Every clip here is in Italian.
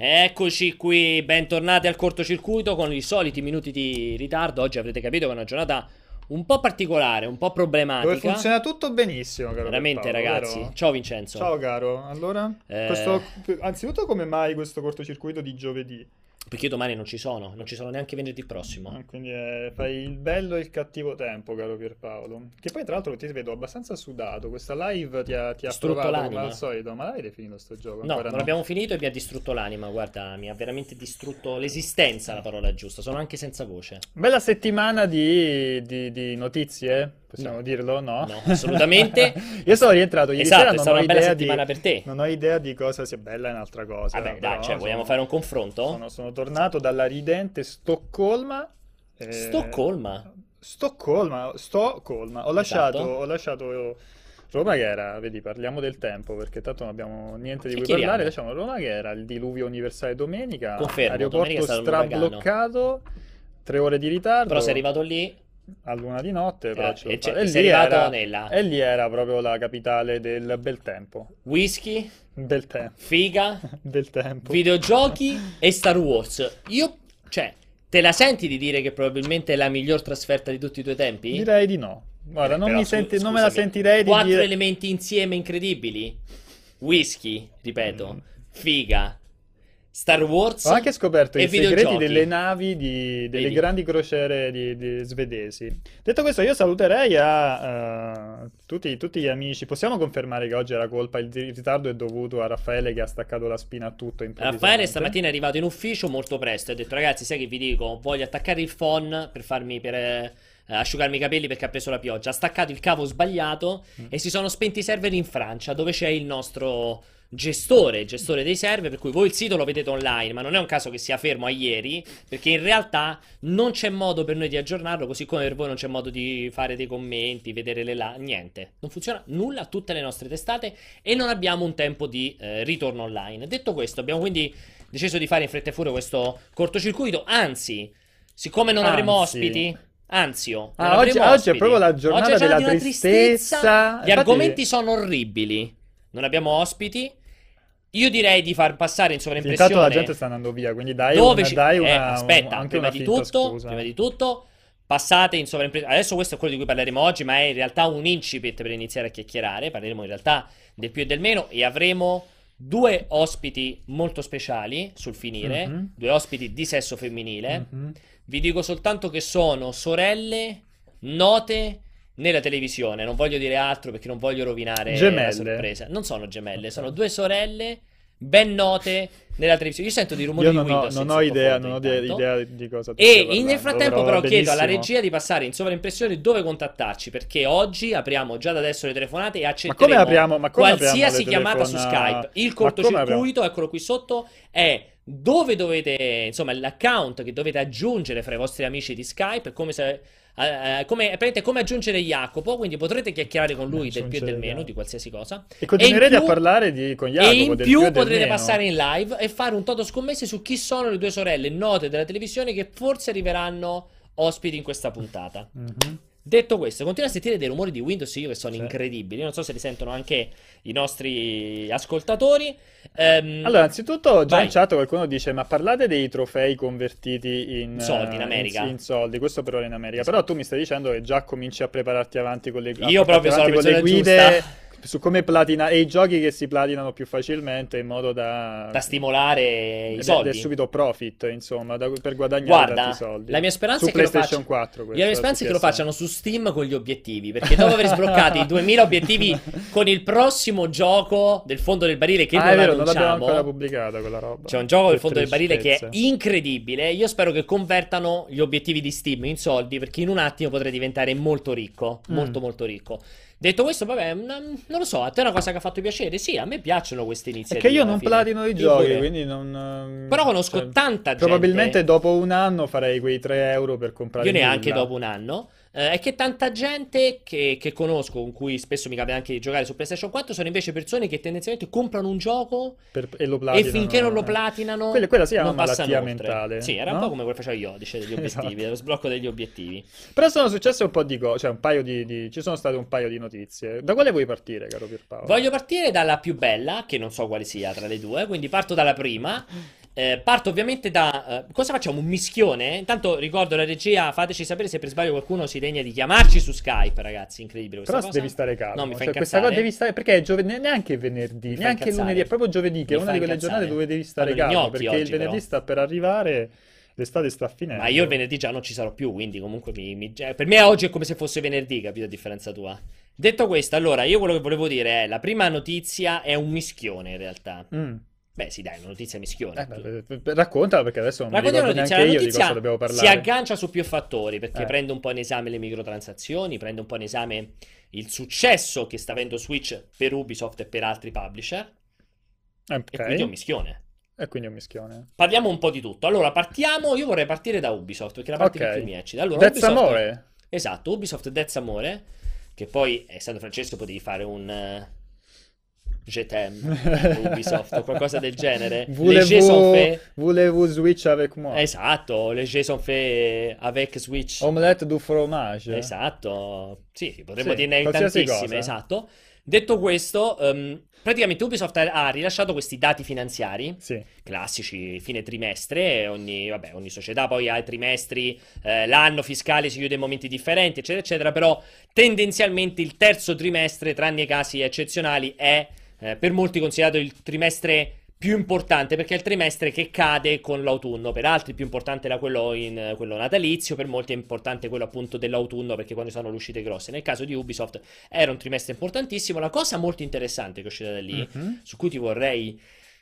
Eccoci qui, bentornati al cortocircuito con i soliti minuti di ritardo. Oggi avrete capito che è una giornata un po' particolare, un po' problematica. Dove funziona tutto benissimo, caro Veramente, Paolo, ragazzi. vero? Ciao Vincenzo. Ciao caro, allora? Eh. Questo- anzitutto come mai questo cortocircuito di giovedì? Perché io domani non ci sono, non ci sono neanche venerdì prossimo. Ah, Quindi eh, fai il bello e il cattivo tempo, caro Pierpaolo. Che poi tra l'altro ti vedo abbastanza sudato, questa live ti ha, ti ha provato l'anima. come al solito, ma l'avete finito sto gioco? No, non abbiamo finito e mi ha distrutto l'anima. Guarda, mi ha veramente distrutto l'esistenza, la parola giusta. Sono anche senza voce. Bella settimana di, di- di notizie, possiamo dirlo, no? No, assolutamente. Io sono rientrato ieri Esatto, sera, è non stata ho una bella idea settimana di... per te. Non ho idea di cosa sia bella è un'altra cosa. Vabbè, dai, cioè, vogliamo sono- fare un confronto? Sono, sono tornato dalla ridente Stoccolma. eh, Stoccolma? Stoccolma, Stoccolma. Ho lasciato, Esatto. ho lasciato Roma che era, vedi, parliamo del tempo perché tanto non abbiamo niente di cui parlare. Lasciamo Roma che era il diluvio universale domenica. Confermo, aeroporto domenica strabloccato. Tre ore di ritardo Però sei arrivato lì. A luna di notte. Però Eh, ce e fatta. sei lì era- nella- e lì era proprio la capitale del bel tempo. Whisky, Bel tempo. figa, Bel tempo. videogiochi e Star Wars. Io, cioè, te la senti di dire che probabilmente è la miglior trasferta di tutti i tuoi tempi? Direi di no. Guarda, non, Però senti- non me la scusami, sentirei di Quattro dire... elementi insieme incredibili. Whisky, ripeto, Mm. figa, Star Wars Ho anche scoperto i segreti videogiochi. delle navi di- delle Vedi? grandi crociere di- di svedesi. Detto questo, io saluterei a eh, tutti, tutti gli amici. Possiamo confermare che oggi era colpa, il ritardo è dovuto a Raffaele che ha staccato la spina a tutto. Raffaele stamattina è arrivato in ufficio molto presto e ha detto ragazzi sai che vi dico voglio attaccare il phon per farmi per eh, asciugarmi i capelli perché ha preso la pioggia ha staccato il cavo sbagliato Mm. e si sono spenti i server in Francia dove c'è il nostro gestore gestore dei server per cui voi il sito lo vedete online ma non è un caso che sia fermo a ieri perché in realtà non c'è modo per noi di aggiornarlo così come per voi non c'è modo di fare dei commenti vedere le la niente non funziona nulla tutte le nostre testate e non abbiamo un tempo di eh, ritorno online. Detto questo, abbiamo quindi deciso di fare in fretta e furia questo cortocircuito. Anzi, siccome non avremo Anzi. ospiti, anzio, Ah, oggi- avremo oggi è proprio la giornata della di una tristezza. Gli Infatti- argomenti sono orribili. Non abbiamo ospiti. Io direi di far passare in sovraimpressione. Intanto la gente sta andando via, quindi dai Dove una, ci- dai eh, una, aspetta, anche prima di finta tutto, prima di tutto, passate in sovraimpressione. Adesso questo è quello di cui parleremo oggi, ma è in realtà un incipit per iniziare a chiacchierare. Parleremo in realtà del più e del meno e avremo due ospiti molto speciali sul finire, Mhm. due ospiti di sesso femminile. Mhm. Vi dico soltanto che sono sorelle note nella televisione. Non voglio dire altro perché non voglio rovinare Gemelle. la sorpresa. Non sono gemelle, sono due sorelle ben note nella televisione. Io sento di rumori Io di non ho, Windows in non ho idea, non ho idea, di cosa E nel frattempo però chiedo alla benissimo. regia di passare in sovraimpressione dove contattarci perché oggi apriamo già da adesso le telefonate e Ma accetteremo come apriamo, ma come qualsiasi chiamata su telefona- Skype. Il Ma cortocircuito, eccolo qui sotto, è dove dovete, insomma, l'account che dovete aggiungere fra i vostri amici di Skype, come se eh, eh, come, come aggiungere Jacopo, quindi potrete chiacchierare con lui del più e del meno, di qualsiasi cosa. E continuerete E in a più- parlare di, con Jacopo e in più più potrete passare in live e fare un toto scommesse su chi sono le due sorelle note della televisione che forse arriveranno ospiti in questa puntata. Mhm. Detto questo, continuo a sentire dei rumori di Windows io che sono Sì. incredibili. Non so se li sentono anche i nostri ascoltatori. Ehm, Allora, anzitutto già vai. in chat qualcuno dice: Ma parlate dei trofei convertiti in Soldi in eh, America. in, soldi, questo per ora in America. Però tu mi stai dicendo che già cominci a prepararti avanti con le Io proprio sono con le guide giusta. Su come platina e i giochi che si platinano più facilmente in modo da, da stimolare i soldi. è subito profit, insomma, da- per guadagnare Guarda, tanti soldi. la mia speranza su è che lo PlayStation faccia- 4. La mia speranza è che lo facciano su Steam con gli obiettivi. Perché dopo aver sbloccato i 2000 obiettivi con il prossimo gioco del fondo del barile, che Ah, non è vero, non annunciamo, ancora pubblicata quella roba. C'è un gioco del fondo del barile che è incredibile. Io spero che convertano gli obiettivi di Steam in soldi, perché in un attimo potrei diventare molto ricco. Mm. Molto, molto ricco. Detto questo, vabbè, mm, non lo so, a te è una cosa che ha fatto piacere? Sì, a me piacciono queste È iniziative. che io non fine. platino i Io giochi, pure. quindi non... ehm, Però conosco cioè, tanta gente. Probabilmente dopo un anno farei quei 3 euro per comprare Io neanche nulla. dopo un anno. Eh, è che tanta gente che, che conosco, con cui spesso mi capita anche di giocare su PlayStation 4, sono invece persone che tendenzialmente comprano un gioco Per- e e finché non lo eh. platinano, Quella- quella sì è una malattia oltre. mentale, Sì, era un no? po' come quello che facevo io, dice, degli obiettivi, Esatto. dello sblocco degli obiettivi. Però sono successe un po' di cose, cioè un paio di, di- Ci sono state un paio di notizie. Da quale vuoi partire, caro Pierpaolo? Voglio partire dalla più bella, che non so quale sia tra le due, quindi parto dalla prima. Eh, parto ovviamente da... eh, cosa facciamo? Un mischione? Intanto ricordo la regia, fateci sapere se per sbaglio qualcuno si degna di chiamarci su Skype, ragazzi, incredibile questa Però cosa. devi stare calmo. No, mi fa cioè, questa cosa devi stare perché è giovedì, neanche venerdì, neanche lunedì, è proprio giovedì, che è Mi una fa di quelle giornate dove devi stare gli calmo, perché il oggi, venerdì però. sta per arrivare, l'estate sta finendo. Ma io il venerdì già non ci sarò più, quindi comunque mi, mi- cioè, per me oggi è come se fosse venerdì, capito a differenza tua. Detto questo, allora, io quello che volevo dire è, la prima notizia è un mischione in realtà. Mm. Beh, sì, dai, una notizia mischione. Eh, raccontala perché adesso non mi Raccontiamo ricordo notizia. neanche io di cosa dobbiamo si parlare. aggancia su più fattori perché Eh. prende un po' in esame le microtransazioni, prende un po' in esame il successo che sta avendo Switch per Ubisoft e per altri publisher. Ok. E quindi è un mischione. E quindi è un mischione. Parliamo un po' di tutto. Allora, partiamo. Io vorrei partire da Ubisoft perché è la parte Ok. che più mi eccita. Allora, That's Ubisoft- amore. Esatto, Ubisoft Death Amore, che poi, essendo francese, potevi fare un eh, Je t'aime, Ubisoft o qualcosa del genere. Voulez-vous, voulez-vous switch avec moi? Esatto, les jeux sont faits avec Switch. Omelette du fromage. Esatto, sì, potremmo Sì, dirne tantissime, cosa. esatto. Detto questo, ehm, praticamente Ubisoft ha ha rilasciato questi dati finanziari Sì. classici, fine trimestre, ogni, vabbè, ogni società poi ha i trimestri, eh, l'anno fiscale si chiude in momenti differenti, eccetera, eccetera, però tendenzialmente il terzo trimestre, tranne i casi eccezionali, è eh, per molti considerato il trimestre più importante perché è il trimestre che cade con l'autunno, per altri più importante era quello, in, quello natalizio, per molti è importante quello appunto dell'autunno perché quando sono le uscite grosse. Nel caso di Ubisoft era un trimestre importantissimo, la cosa molto interessante che è uscita da lì, Mhm. su cui ti vorrei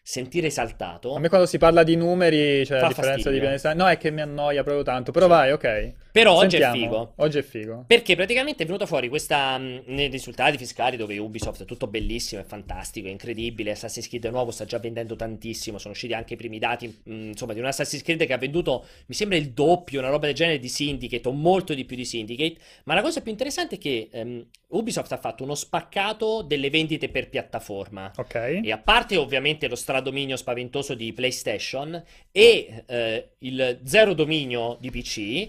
sentire esaltato, A me quando si parla di numeri, cioè Fa a differenza fastidio. di Pianeta, no, è che mi annoia proprio tanto. Però vai, ok. però oggi è figo. Oggi è figo. Perché praticamente è venuta fuori questa mh, nei risultati fiscali dove Ubisoft è tutto bellissimo, è fantastico, è incredibile. Assassin's Creed nuovo sta già vendendo tantissimo. Sono usciti anche i primi dati, mh, insomma, di un Assassin's Creed che ha venduto, mi sembra, il doppio, una roba del genere di Syndicate, o molto di più di Syndicate. Ma la cosa più interessante è che ehm, Ubisoft ha fatto uno spaccato delle vendite per piattaforma. Ok. E a parte ovviamente lo stradominio spaventoso di PlayStation e eh, il zero dominio di PC,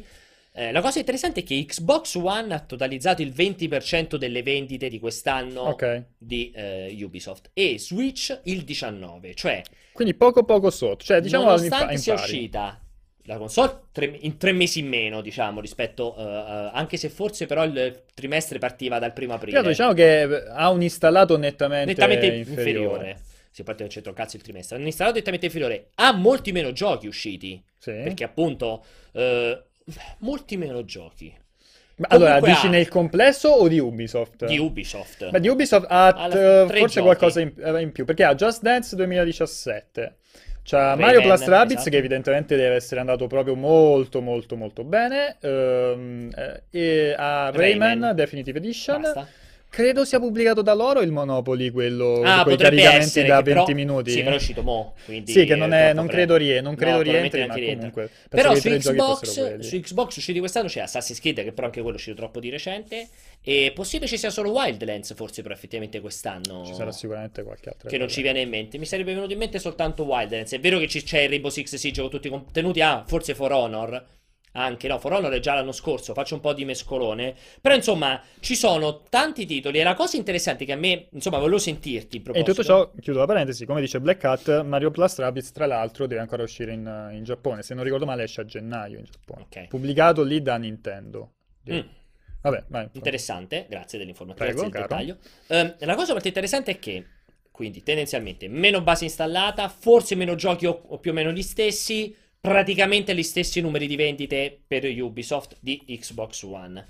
eh, la cosa interessante è che Xbox One ha totalizzato il 20% delle vendite di quest'anno Ok. di eh, Ubisoft e Switch il 19%, cioè Quindi poco poco sotto. Cioè, diciamo nonostante sia uscita la console tre- in tre mesi in meno, diciamo, rispetto, eh, eh, anche se forse però il trimestre partiva dal primo aprile. Piatto, diciamo che ha un installato nettamente, nettamente inferiore. inferiore. Si parte c'entra un cazzo il trimestre. Hanno installato nettamente inferiore. Ha molti meno giochi usciti. Sì. Perché appunto. eh, molti meno giochi. Ma allora, comunque dici ha- nel complesso o di Ubisoft? Di Ubisoft. Beh, di Ubisoft ha t- forse giochi. qualcosa in, eh, in più, perché ha Just Dance 2017. C'ha Rayman, Mario Plus Rabbids esatto. che evidentemente deve essere andato proprio molto molto molto bene eh, e ha Rayman, Rayman. Definitive Edition Basta. Credo sia pubblicato da loro il Monopoly quello Ah, quei potrebbe caricamenti essere. da che 20 però- minuti Sì, però è uscito mo. Quindi Sì, che non, è- non credo, rie- non credo No, rientri, ma comunque Però i su Xbox, su Xbox usciti quest'anno c'è Assassin's Creed, che però anche quello è uscito troppo di recente. E possibile ci sia solo Wildlands, forse, però effettivamente quest'anno. Ci sarà sicuramente qualche altra Che non ci viene in mente. Mi sarebbe venuto in mente soltanto Wildlands. È vero che c'è il Rainbow Six Siege con tutti i contenuti. Ah, forse For Honor. Anche no, For Honor è già l'anno scorso. Faccio un po' di mescolone. Però insomma, ci sono tanti titoli. E la cosa interessante che a me, insomma, volevo sentirti E tutto ciò, chiudo la parentesi, come dice Black Hat, Mario Plus Rabbids tra l'altro deve ancora uscire in, in Giappone, se non ricordo male esce a gennaio in Giappone, Ok. pubblicato lì da Nintendo. Mm. Vabbè, vai. Interessante, grazie dell'informazione, Prego, grazie del dettaglio. Ehm, la cosa molto interessante è che, quindi, tendenzialmente, meno base installata, forse meno giochi o, o più o meno gli stessi, praticamente gli stessi numeri di vendite per Ubisoft di Xbox One.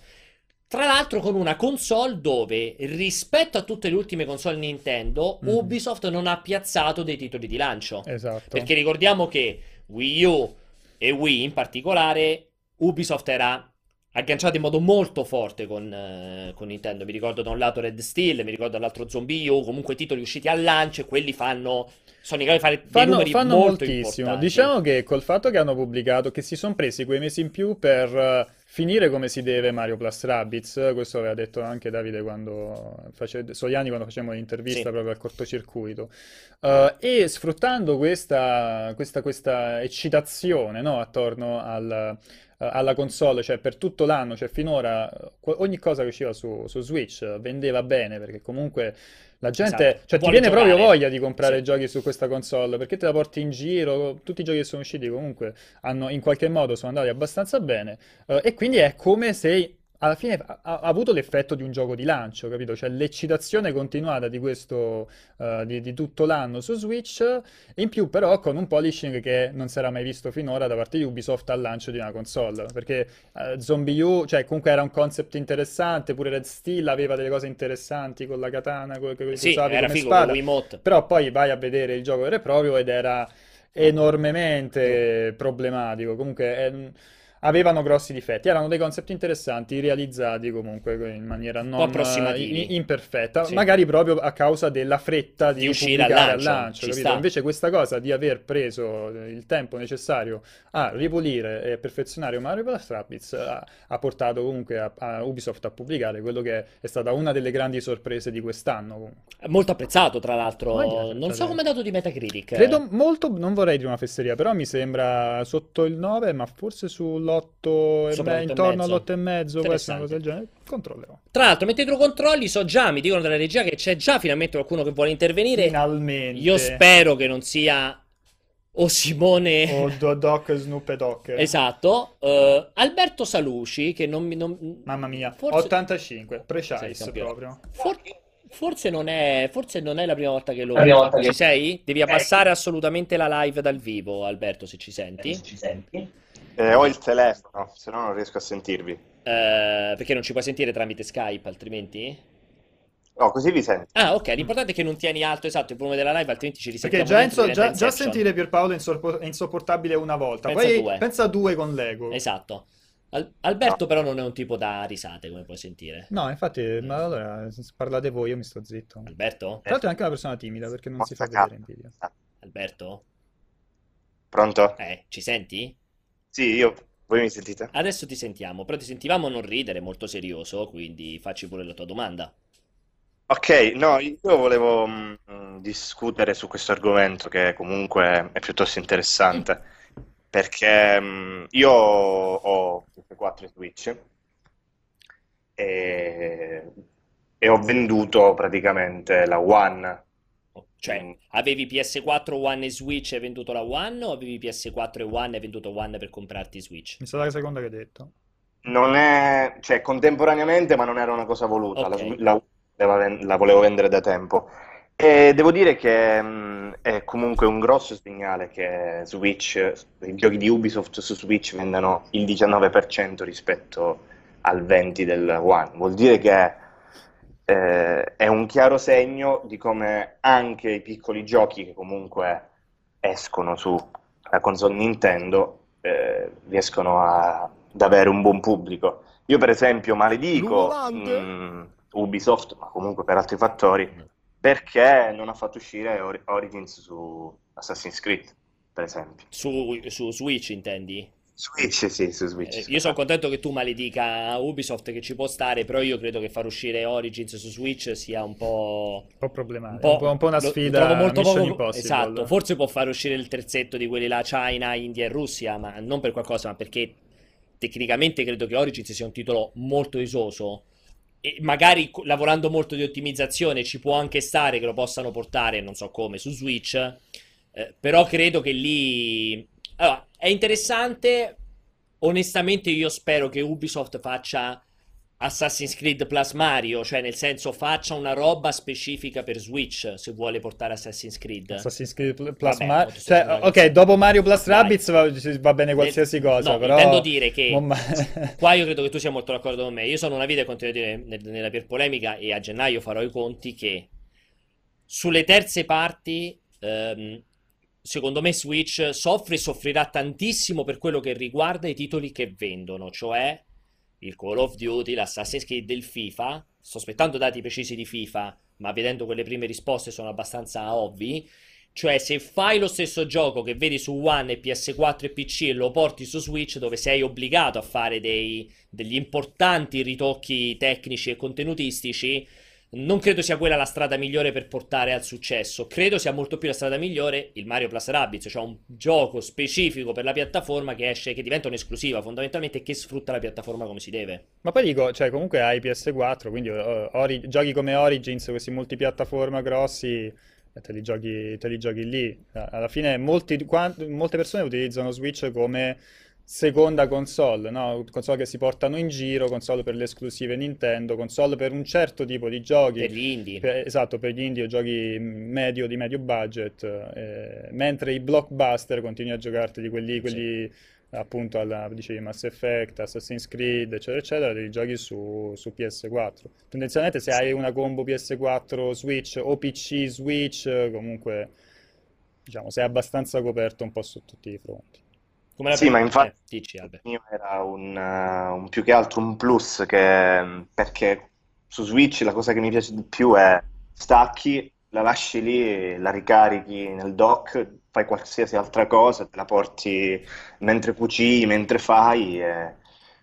Tra l'altro con una console dove, rispetto a tutte le ultime console Nintendo, Mhm. Ubisoft non ha piazzato dei titoli di lancio. Esatto. Perché ricordiamo che Wii U e Wii in particolare, Ubisoft era agganciato in modo molto forte con, eh, con Nintendo. Mi ricordo da un lato Red Steel, mi ricordo dall'altro Zombie U, comunque titoli usciti al lancio e quelli fanno... Sono in grado di fare dei Fanno, numeri fanno molto moltissimo. importanti. Diciamo che col fatto che hanno pubblicato, che si sono presi quei mesi in più per eh, finire come si deve Mario Plus Rabbids, questo aveva detto anche Davide quando face... Soliani quando facevamo l'intervista Sì. proprio al cortocircuito, Eh, e sfruttando questa, questa, questa eccitazione no, attorno al, alla console, cioè per tutto l'anno, cioè finora eh, ogni cosa che usciva su, su Switch vendeva bene perché comunque la gente, Esatto. cioè ti viene proprio giocare. voglia di comprare Sì. giochi su questa console perché te la porti in giro, tutti i giochi che sono usciti comunque hanno in qualche modo sono andati abbastanza bene eh, e quindi è come se alla fine ha, ha avuto l'effetto di un gioco di lancio, capito? Cioè l'eccitazione continuata di questo, eh, di, di tutto l'anno su Switch, in più però con un polishing che non si era mai visto finora da parte di Ubisoft al lancio di una console, perché eh, Zombie U, cioè comunque era un concept interessante, pure Red Steel aveva delle cose interessanti con la katana, quello che Sì, usavi era come figo con spada, però poi vai a vedere il gioco vero e proprio ed era enormemente problematico. Comunque eh, avevano grossi difetti. Erano dei concept interessanti, realizzati comunque in maniera non i- eh, imperfetta, sì. magari proprio a causa della fretta di, di uscire al lancio. Al lancio Invece questa cosa di aver preso eh, il tempo necessario a ripulire e perfezionare Mario Plus Rabbids eh, ha, ha, portato comunque a, a, Ubisoft a pubblicare quello che è stata una delle grandi sorprese di quest'anno. Comunque. Molto apprezzato, tra l'altro. Non so come è dato di Metacritic. Credo molto, non vorrei dire una fesseria, però mi sembra sotto il 9, ma forse sul all'8 me- intorno all'8 e mezzo, questa cosa del genere. Controllerò. Tra l'altro, mentre tu controlli, so già, mi dicono dalla regia che c'è già finalmente qualcuno che vuole intervenire. Finalmente. Io spero che non sia o Simone o Dodoc Snoop Doc esatto uh, Alberto Saluci che non mi non... mamma mia forse... 85 precise proprio For... forse, non è... forse non è la prima volta che lo vedo. ci che... sei? devi abbassare eh. assolutamente la live dal vivo Alberto se ci senti, eh, se ci senti. Eh, ho il telefono, se no non riesco a sentirvi. Eh, perché non ci puoi sentire tramite Skype, altrimenti? No, così vi sento. Ah, ok. L'importante è che non tieni alto esatto il volume della live, altrimenti ci Perché risentiamo già, inso- già, già sentire Pierpaolo è insopportabile una volta, Pensa poi due. pensa a due con Lego. Esatto. Al- Alberto, però, non è un tipo da risate, come puoi sentire. No, infatti, ma allora parlate voi, io mi sto zitto. Tra Alberto? l'altro è anche una persona timida perché non si fa Forza vedere in video. Alberto? Pronto? Eh, ci senti? Sì, io. Voi mi sentite? Adesso ti sentiamo, però ti sentivamo non ridere, molto serioso, quindi facci pure la tua domanda. Ok, no, io volevo mm, mm, discutere su questo argomento che comunque è piuttosto interessante, perché mm, io ho PS4 e Switch e, e ho venduto praticamente la One. Cioè, Mm. avevi PS4, One e Switch e hai venduto la One, o avevi PS4 e One e hai venduto One per comprarti Switch? Mi sa la seconda che hai detto. Non è, cioè, contemporaneamente, ma non era una cosa voluta, la, Ok. la- la- la volevo vendere da tempo. E devo dire che mh, è comunque un grosso segnale che Switch, i giochi di Ubisoft su Switch vendano il 19% rispetto al 20% del One. Vuol dire che eh, è un chiaro segno di come anche i piccoli giochi che comunque escono sulla console Nintendo eh, riescono a- ad avere un buon pubblico. Io, per esempio, maledico mh, Ubisoft, ma comunque per altri fattori, perché non ha fatto uscire Ori- Origins su Assassin's Creed, per esempio. Su, su Switch, intendi? Switch, sì, su Eh, Switch. io sono contento che tu maledica Ubisoft che ci può stare, però io credo che far uscire Origins su Switch sia un po'... Un po' problematico, Un un po', un po' una lo- lo sfida trovo molto poco-. Esatto, forse può far uscire il terzetto di quelli là, China, India e Russia, ma non per qualcosa, ma perché tecnicamente credo che Origins sia un titolo molto esoso. E magari lavorando molto di ottimizzazione ci può anche stare che lo possano portare, non so come, su Switch. eh, però credo che lì. Allora, è interessante. Onestamente, io spero che Ubisoft faccia Assassin's Creed Plus Mario, cioè nel senso faccia una roba specifica per Switch se vuole portare Assassin's Creed. Assassin's Creed Plus Mario. Cioè, ok, dopo Mario Plus. Rabbids va, va bene qualsiasi cosa, no, però... intendo dire che ma- qua io credo che tu sia molto d'accordo con me. Io sono una vita e continuo a dire nel- nella per polemica e a gennaio farò i conti che sulle terze parti, ehm, secondo me Switch soffre e soffrirà tantissimo per quello che riguarda i titoli che vendono, cioè il Call of Duty, l'Assassin's Creed, il FIFA. Sto aspettando dati precisi di FIFA, ma vedendo quelle prime risposte sono abbastanza ovvi. Cioè, se fai lo stesso gioco che vedi su One e PS4 e PC e lo porti su Switch, dove sei obbligato a fare dei- degli importanti ritocchi tecnici e contenutistici, non credo sia quella la strada migliore per portare al successo. Credo sia molto più la strada migliore il Mario Plus Rabbids, cioè un gioco specifico per la piattaforma che esce, che diventa un'esclusiva fondamentalmente che sfrutta la piattaforma come si deve. Ma poi dico, cioè comunque hai PS4, quindi uh, Ori- giochi come Origins, questi multipiattaforma grossi, te li giochi, te li giochi lì. Alla fine molti, quant- molte persone utilizzano Switch come seconda console, no? Console che si portano in giro, console per le esclusive Nintendo, console per un certo tipo di giochi. Per gli indie. Per- esatto, per gli indie o giochi medio di medio budget, eh, mentre i blockbuster continui a giocarti quelli, quelli appunto alla, dicevi Mass Effect, Assassin's Creed, eccetera, eccetera, li giochi su, su PS4. Tendenzialmente se hai una combo PS4 Switch o PC Switch, comunque diciamo sei abbastanza coperto un po' su tutti i fronti. Come la Sì, per- ma infatti eh, dici, Albert. il mio era un, eh, un più che altro un plus che, perché su Switch la cosa che mi piace di più è stacchi, la lasci lì, la ricarichi nel dock, fai qualsiasi altra cosa, te la porti mentre cucini, mentre fai. e-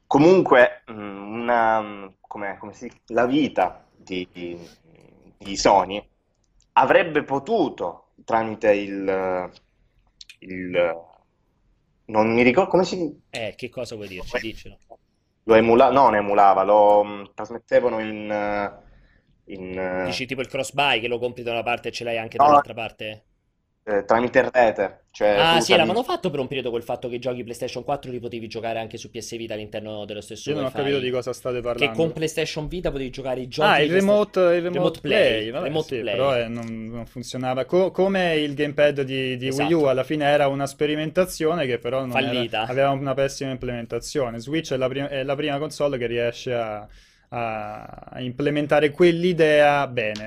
Comunque, mm, una, come, come si, la vita di, di- di Sony avrebbe potuto, tramite il, il non mi ricordo come si Eh, che cosa vuoi dirci? Dicelo. lo emula, no, non emulava, lo mh, trasmettevano in, eh, in, eh, Dici tipo il cross buy che lo compri da una parte e ce l'hai anche No. dall'altra parte? Eh, tramite rete, cioè Ah, sì, l'avevano fatto per un periodo quel fatto che i giochi PlayStation 4 li potevi giocare anche su PS Vita all'interno dello stesso Io non ho capito di cosa state Che parlando. con PlayStation Vita potevi giocare i giochi Ah, il remote, il remote Remote play, play, vabbè, remote sì, play. però eh, non, non funzionava. Co- come il gamepad di, di Wii U, Esatto. alla fine era una sperimentazione che però non era- Fallita. aveva una pessima implementazione. Switch è la, prim- è la prima console che riesce a, a implementare quell'idea bene.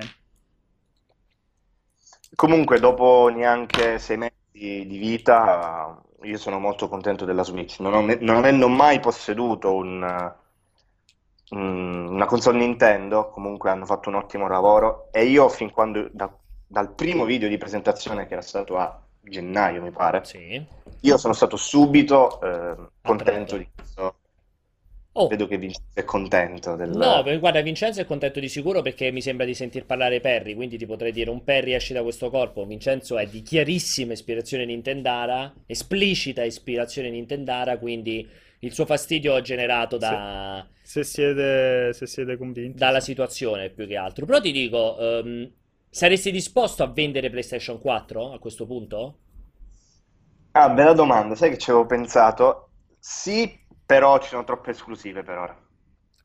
Comunque, dopo neanche sei mesi di vita, io sono molto contento della Switch. Non, ho- non avendo mai posseduto un- un- una console Nintendo, comunque hanno fatto un ottimo lavoro. E io, fin quando, da- dal primo video di presentazione, che era stato a gennaio, mi pare, Sì. io sono stato subito eh, contento di questo. Oh, Vedo che Vincenzo è contento del... no, guarda, Vincenzo è contento di sicuro perché mi sembra di sentir parlare Perry, quindi ti potrei dire un Perry esce da questo corpo. Vincenzo è di chiarissima ispirazione nintendara, esplicita ispirazione nintendara, quindi il suo fastidio è generato da... Se siete, se siete convinti. dalla situazione più che altro. Però ti dico, ehm, saresti disposto a vendere PlayStation 4 a questo punto? Ah, bella domanda, sai che ci avevo pensato? Sì, però ci sono troppe esclusive per ora.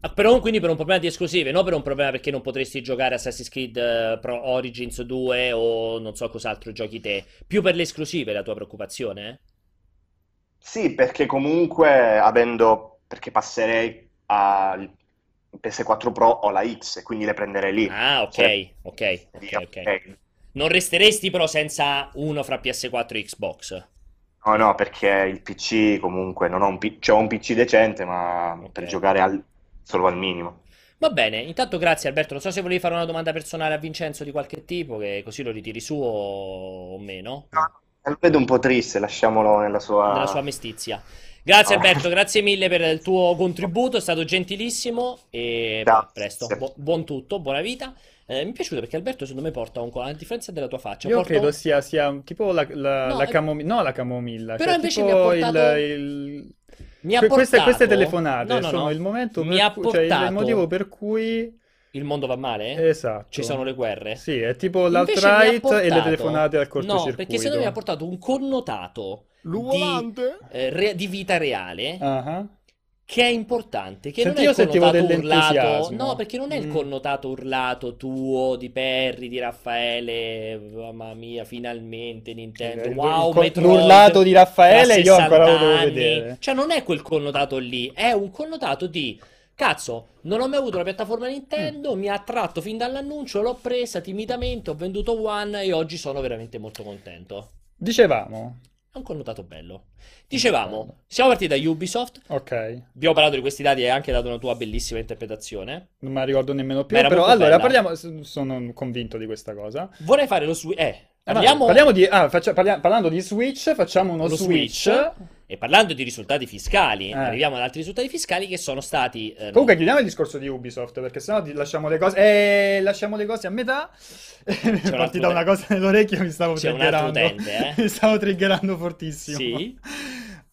Ah, però quindi per un problema di esclusive, non per un problema perché non potresti giocare Assassin's Creed eh, Pro Origins 2 o non so cos'altro giochi te. Più per le esclusive la tua preoccupazione? Sì, perché comunque avendo, perché passerei al PS4 Pro o la X e quindi le prenderei lì. Ah, ok, Cioè, ok, ok. ok. Non resteresti però senza uno fra PS4 e Xbox. No, no, perché il PC comunque non ho un, P- cioè, ho un PC decente, ma per Ok. giocare al- solo al minimo. Va bene, intanto grazie Alberto. Non so se volevi fare una domanda personale a Vincenzo di qualche tipo, che così lo ritiri su o meno. Lo vedo un po' triste, lasciamolo nella sua... della sua mestizia. Grazie No. Alberto, grazie mille per il tuo contributo, è stato gentilissimo e Grazie. a presto. Bu- buon tutto, buona vita. Eh, mi è piaciuto perché Alberto secondo me porta un co- a differenza della tua faccia, Io credo un- sia, sia tipo la, la, No, la è- camomilla, no la camomilla, Però cioè invece tipo mi ha portato- il, il- mi ha que- queste, portato- queste telefonate No, no, sono no. il momento Mi per ha cui- cioè il portato- motivo per cui Il mondo va male? esatto. Ci sono le guerre? Sì, è tipo l'alt-right e le portato- telefonate al No, cortocircuito. perché secondo me mi ha portato un connotato di, eh, re- di vita reale Ah, che è importante, che Senti, non è il sentivo connotato urlato, no, perché non è il Mm. connotato urlato tuo, di Perry, di Raffaele, mamma mia, finalmente Nintendo, Il- wow, il Metroid, l'urlato di Raffaele io ancora lo 60 devo vedere. Cioè non è quel connotato lì, è un connotato di... Cazzo, non ho mai avuto la piattaforma Mm. Nintendo, mi ha attratto fin dall'annuncio, l'ho presa timidamente, ho venduto One e oggi sono veramente molto contento. Dicevamo, È un connotato bello. Dicevamo, siamo partiti da Ubisoft, ok, Abbiamo parlato di questi dati e hai anche dato una tua bellissima interpretazione. non me la ricordo nemmeno più, però allora bella. parliamo, sono convinto di questa cosa. Vorrei fare lo Switch. Eh, parliamo parliamo di, ah, faccia- parlia- parlando di Switch, facciamo uno Switch. Switch. E parlando di risultati fiscali, Eh. arriviamo ad altri risultati fiscali che sono stati... eh, Comunque chiudiamo il discorso di Ubisoft perché sennò lasciamo le cose eh, lasciamo le cose a metà. È partita una cosa nell'orecchio mi stavo C'è un altro triggerando. utente, eh? Mi stavo triggerando fortissimo. Sì?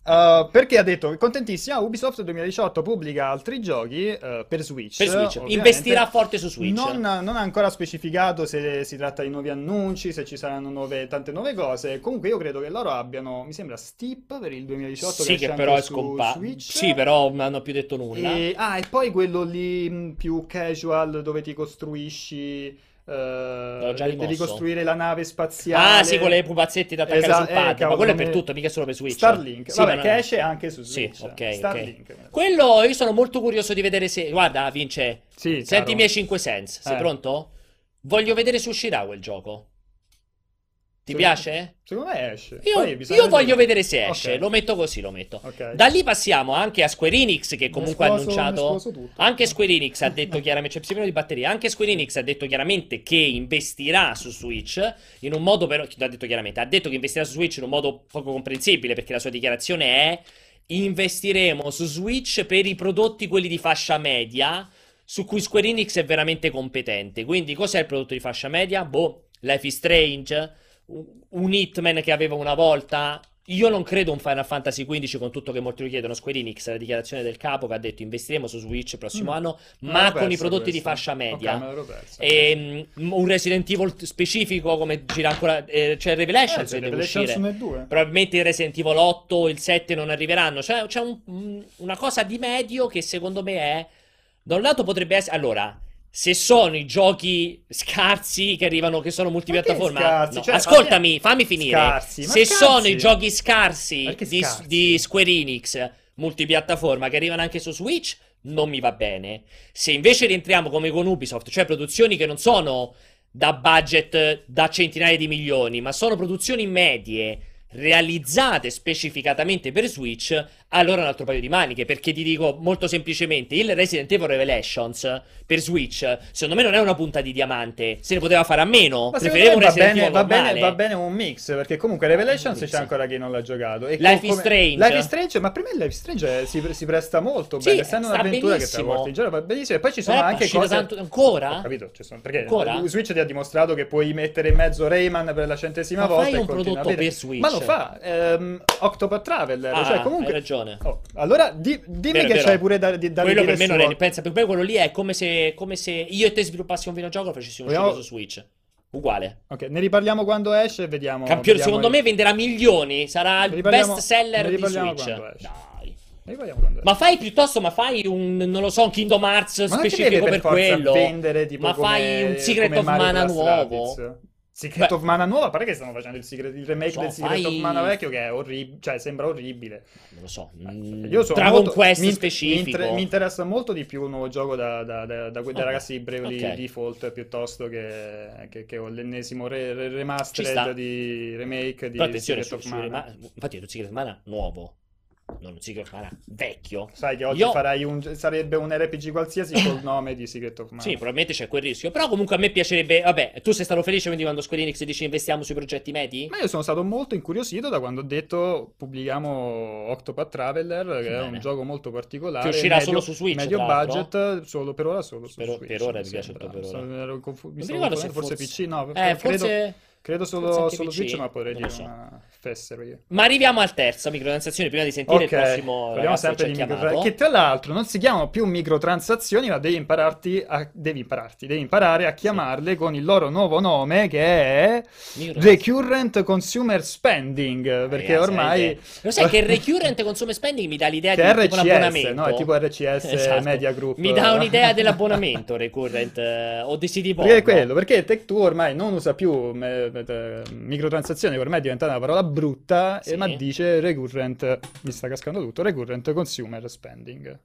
Uh, perché ha detto contentissima Ubisoft 2018 pubblica altri giochi uh, per Switch, Per Switch. Investirà forte su Switch. Non, non ha ancora specificato se si tratta di nuovi annunci, se ci saranno nuove- tante nuove cose. Comunque io credo che loro abbiano, mi sembra, Steep per il 2018 Sì, che anche però è su scomparso. Switch. Sì, però non hanno più detto nulla. E, ah, e poi quello lì mh, più casual dove ti costruisci. Eh, già devi rimosso. costruire la nave spaziale. Ah, sì, con le pupazzetti da attaccare Esa- sul eh, pad. ma cavolo, quello è per tutto, mica solo per Switch. Starlink, Sì, vabbè, ma che esce anche su Sì, Switch. ok, ok. Starlink. Quello io sono molto curioso di vedere se. Guarda, Vince. Sì, Senti caro. i miei 5 cents. Sei Eh. pronto? Voglio vedere se uscirà quel gioco. Ti piace? Secondo me esce. Io, io voglio vedere se esce. Lo metto così, lo metto. Ok. Da lì passiamo anche a Square Enix, che comunque ha mi è annunciato. Anche Square Enix ha detto chiaramente. C'è pieno di batteria. Anche Square Enix ha detto chiaramente che investirà su Switch. In un modo, però. Ha detto chiaramente. Ha detto che investirà su Switch in un modo poco comprensibile. Perché la sua dichiarazione è: investiremo su Switch per i prodotti, quelli di fascia media. Su cui Square Enix è veramente competente. Quindi, cos'è il prodotto di fascia media? Boh, Life is Strange. Un Hitman che aveva una volta. Io non credo un Final Fantasy XV con tutto che molti lo chiedono. Square Enix, la dichiarazione del capo che ha detto investiremo su Switch il prossimo Mm. anno, ma con i prodotti di questa. fascia media. Ok, me l'ero persa. E mm, un Resident Evil specifico come gira ancora. eh, c'è Revelations Eh, deve Revelations uscire. 1 2. Probabilmente il Resident Evil 8 e il 7 non arriveranno. Cioè, c'è un- una cosa di medio che secondo me è. Da un lato potrebbe essere. Allora, se sono i giochi scarsi che arrivano, che sono multipiattaforma. No, Cioè, ascoltami, ma- fammi finire. Scarsi, se scarsi? sono i giochi scarsi di, scarsi? di Square Enix multipiattaforma che arrivano anche su Switch, non mi va bene. Se invece rientriamo come con Ubisoft, cioè produzioni che non sono da budget da centinaia di milioni, ma sono produzioni medie realizzate specificatamente per Switch, allora un altro paio di maniche, perché ti dico molto semplicemente, il Resident Evil Revelations per Switch, secondo me non è una punta di diamante, se ne poteva fare a meno, Ma preferivo un Resident bene, Evil va, bene, va bene un mix perché comunque Revelations c'è ancora chi non l'ha giocato e Life co- is come- Strange. Life is Strange ma per me Life is Strange si, si presta molto Sì, bene essendo un'avventura che ti benissimo. porti in giro va benissimo e poi ci sono Eh, è anche cose tanto- ancora? Ho capito sono- perché Ancora? Switch ti ha dimostrato che puoi mettere in mezzo Rayman per la centesima Ma volta fai e un prodotto per Switch. ma lo fa ehm, Octopath Traveler Ah, cioè comunque hai ragione. Oh, allora di- dimmi Vero, che vero. c'hai pure da, di- da quello per me non è, pensa, per me quello lì è come se, come se io e te sviluppassi un videogioco e facessimo uscire Vogliamo- su Switch. Uguale. ok ne riparliamo quando esce e vediamo Campione, vediamo secondo il- me venderà milioni, sarà il best seller di Switch. Dai. Ma fai piuttosto, ma fai un, non lo so, un Kingdom Hearts Ma specifico per quello. vendere tipo ma fai come- un Secret of Mana nuovo. Rabbids. Secret Beh. of Mana nuova, a parte che stanno facendo il, secret- il remake So, del Secret fai- of Mana vecchio che è orribile, cioè sembra orribile. Non lo so. mm, Io sono Dragon molto- Quest mi, mi specifico. inter- mi interessa molto di più un nuovo gioco da, da, da, da, dai Ok, ragazzi di Bravely ok. Default piuttosto che, che, che l'ennesimo re, remastered di remake di Però attenzione, Secret su, of Mana. ma, infatti è un Secret of Mana nuovo. Non un Secret of Mana vecchio. Sai che oggi Io- farai un, sarebbe un RPG qualsiasi col nome di Secret of Mana. Sì, probabilmente c'è quel rischio. Però comunque a me piacerebbe. Vabbè, tu sei stato felice quindi quando Square Enix dice investiamo sui progetti medi? Ma io sono stato molto incuriosito da quando ho detto pubblichiamo Octopath Traveler, che è Bene. un gioco molto particolare. Che uscirà medio- solo su Switch, Medio budget, solo per ora solo su Per- Switch. per ora mi mi piace tuo per ora. Ero confu- mi mi ricordo se forse forse- PC, no, Eh, forse. credo forse solo, solo PC, Switch, ma potrei dire so. una fesseria. Ma arriviamo al terzo, microtransazioni, prima di sentire Ok, il prossimo parliamo sempre che di ci ha micro- chiamato. che tra l'altro non si chiamano più microtransazioni, ma devi impararti a, devi impararti, devi imparare a chiamarle con il loro nuovo nome che è Microtransazioni. Recurrent Consumer Spending, perché Ragazzi, ormai Lo sai che recurrent consumer spending mi dà l'idea che di tipo un RCS, abbonamento. no? È tipo RCS Esatto. Media Group. Mi dà un'idea dell'abbonamento recurrent eh, o di CD Perché è quello, perché Tech2 ormai non usa più me- me- microtransazioni, che ormai è diventata una parola brutta, Sì. ma dice recurrent, mi sta cascando tutto, recurrent consumer spending,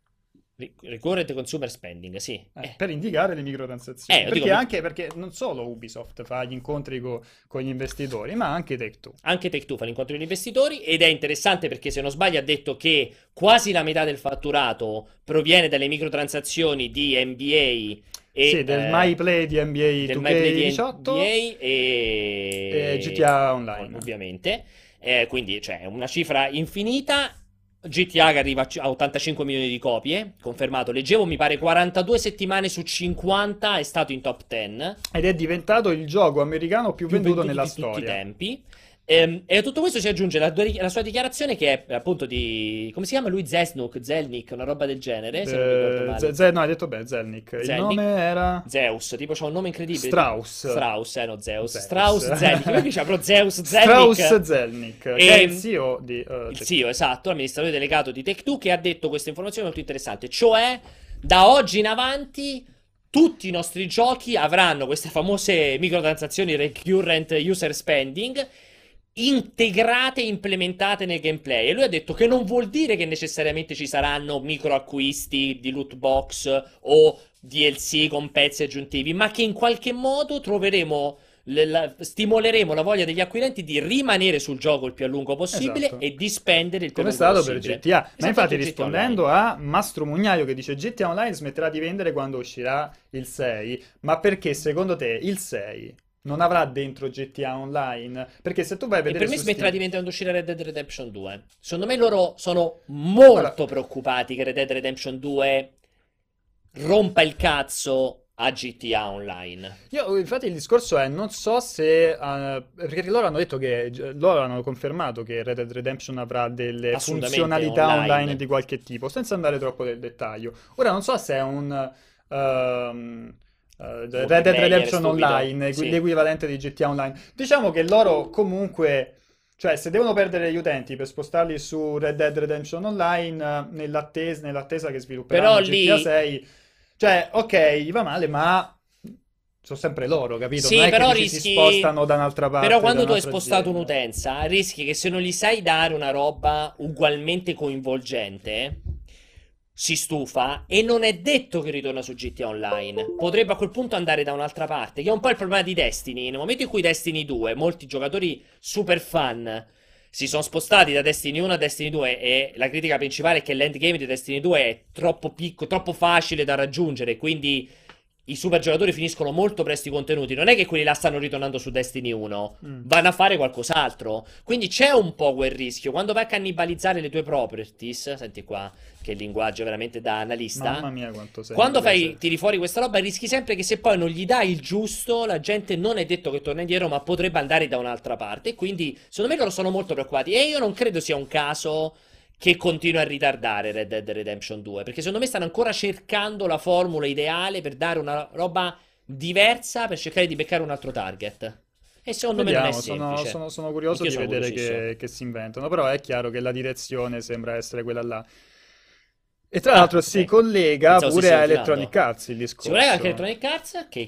Re- Recurrent consumer spending, sì. eh, Eh, per indicare le microtransazioni. Eh, perché dico- anche perché non solo Ubisoft fa gli incontri co- con gli investitori, ma anche Tech2. Anche Tech2 fa l'incontro degli investitori ed è interessante perché se non sbaglio ha detto che quasi la metà del fatturato proviene dalle microtransazioni di NBA e sì, del eh, My Play di NBA del My Play di 2K18 NBA e... e GTA Online. ovviamente. Eh, quindi cioè, è una cifra infinita GTA che arriva a 85 milioni di copie, confermato. Leggevo, mi pare 42 settimane su 50 è stato in top 10. Ed è diventato il gioco americano più, più venduto, venduto nella di storia. tutti i tempi. E, ehm, e, a tutto questo si aggiunge la, la, sua dichiarazione che è appunto di... come si chiama lui? Zesnuk, Zelnik, una roba del genere, se ricordo male. Z- no, hai detto bene, Zelnik. Il Zelnik. nome era... Zeus, tipo c'ha un nome incredibile. Strauss. Strauss, eh no, Zeus. Zeus. Strauss, Zelnik. Come diceva però Zeus, Zelnik. Strauss Zelnik, e... che è il CEO di... Uh, il CEO, esatto, amministratore delegato di Tech2 che ha detto questa informazione molto interessante, cioè da oggi in avanti tutti i nostri giochi avranno queste famose microtransazioni recurrent user spending integrate e implementate nel gameplay. E lui ha detto che non vuol dire che necessariamente ci saranno microacquisti di loot box o DLC con pezzi aggiuntivi, ma che in qualche modo troveremo. La, stimoleremo la voglia degli acquirenti di rimanere sul gioco il più a lungo possibile esatto. e di spendere il più Come a lungo possibile. Come è stato per GTA. Ma infatti rispondendo a Mastro Mugnaio che dice GTA Online smetterà di vendere quando uscirà il 6, ma perché secondo te il 6 non avrà dentro GTA Online. Perché se tu vai a vedere. E per me smetterà di vendere quando uscirà Red Dead Redemption 2. Secondo me loro sono molto Guarda. preoccupati che Red Dead Redemption 2 rompa il cazzo a GTA Online. Io, infatti, il discorso è: non so se. Uh, perché loro hanno detto che. Loro hanno confermato che Red Dead Redemption avrà delle funzionalità online. online. di qualche tipo, senza andare troppo nel dettaglio. Ora, non so se è un. Uh, Uh, Red Dead Redemption Online, sì. l'equivalente di GTA Online. Diciamo che loro comunque, cioè se devono perdere gli utenti per spostarli su Red Dead Redemption Online uh, nell'attesa, nell'attesa, che svilupperanno Però GTA lì... 6, cioè ok, gli va male, ma sono sempre loro, capito? Sì, non è però che rischi... si spostano da un'altra parte. Però quando tu hai spostato azienda. un'utenza, rischi che se non gli sai dare una roba ugualmente coinvolgente si stufa e non è detto che ritorna su GTA Online. Potrebbe a quel punto andare da un'altra parte, che è un po' il problema di Destiny. Nel momento in cui Destiny 2, molti giocatori super fan si sono spostati da Destiny 1 a Destiny 2 e la critica principale è che l'endgame di Destiny 2 è troppo piccolo, troppo facile da raggiungere, quindi i super giocatori finiscono molto presto i contenuti. Non è che quelli là stanno ritornando su Destiny 1, mm. vanno a fare qualcos'altro. Quindi c'è un po' quel rischio. Quando vai a cannibalizzare le tue properties, senti qua che linguaggio veramente da analista. Mamma mia, quanto sei. Quando fai, tiri fuori questa roba, rischi sempre che se poi non gli dai il giusto, la gente non è detto che torna indietro, ma potrebbe andare da un'altra parte. Quindi, secondo me, loro sono molto preoccupati. E io non credo sia un caso che continua a ritardare Red Dead Redemption 2. Perché secondo me stanno ancora cercando la formula ideale per dare una roba diversa per cercare di beccare un altro target. E secondo Vediamo, me non è. Sono, sono, sono curioso di vedere che, che, si inventano. Però è chiaro che la direzione sembra essere quella là. E tra ah, l'altro si eh, collega pure a Electronic Arts il discorso. Si collega anche a Electronic Arts, che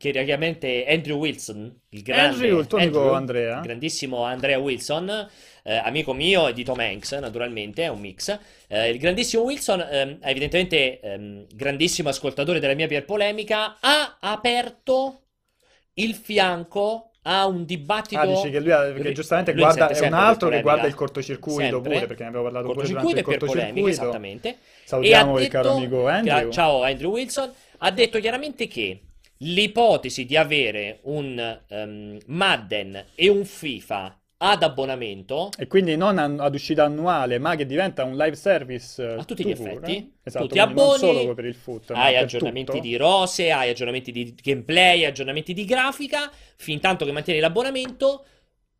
chiaramente chiaramente Andrew Wilson, il grande Andrew, Andrew, Andrea. Il grandissimo Andrea Wilson, eh, amico mio e di Tom Hanks, naturalmente, è un mix. Eh, il grandissimo Wilson, ehm, evidentemente ehm, grandissimo ascoltatore della mia pier polemica, ha aperto il fianco a un dibattito. Ah, dici che lui, ha, perché giustamente lui guarda, è un altro che guarda il cortocircuito sempre. pure, perché ne abbiamo parlato pure durante il cortocircuito. Polemica, esattamente. Salutiamo il caro amico Andrew. Ciao Andrew Wilson. Ha detto chiaramente che l'ipotesi di avere un um, Madden e un FIFA ad abbonamento e quindi non ad uscita annuale ma che diventa un live service a tutti gli effetti eh? esatto, tu ti abboni non solo per il foot hai aggiornamenti tutto. di rose hai aggiornamenti di gameplay aggiornamenti di grafica fin tanto che mantieni l'abbonamento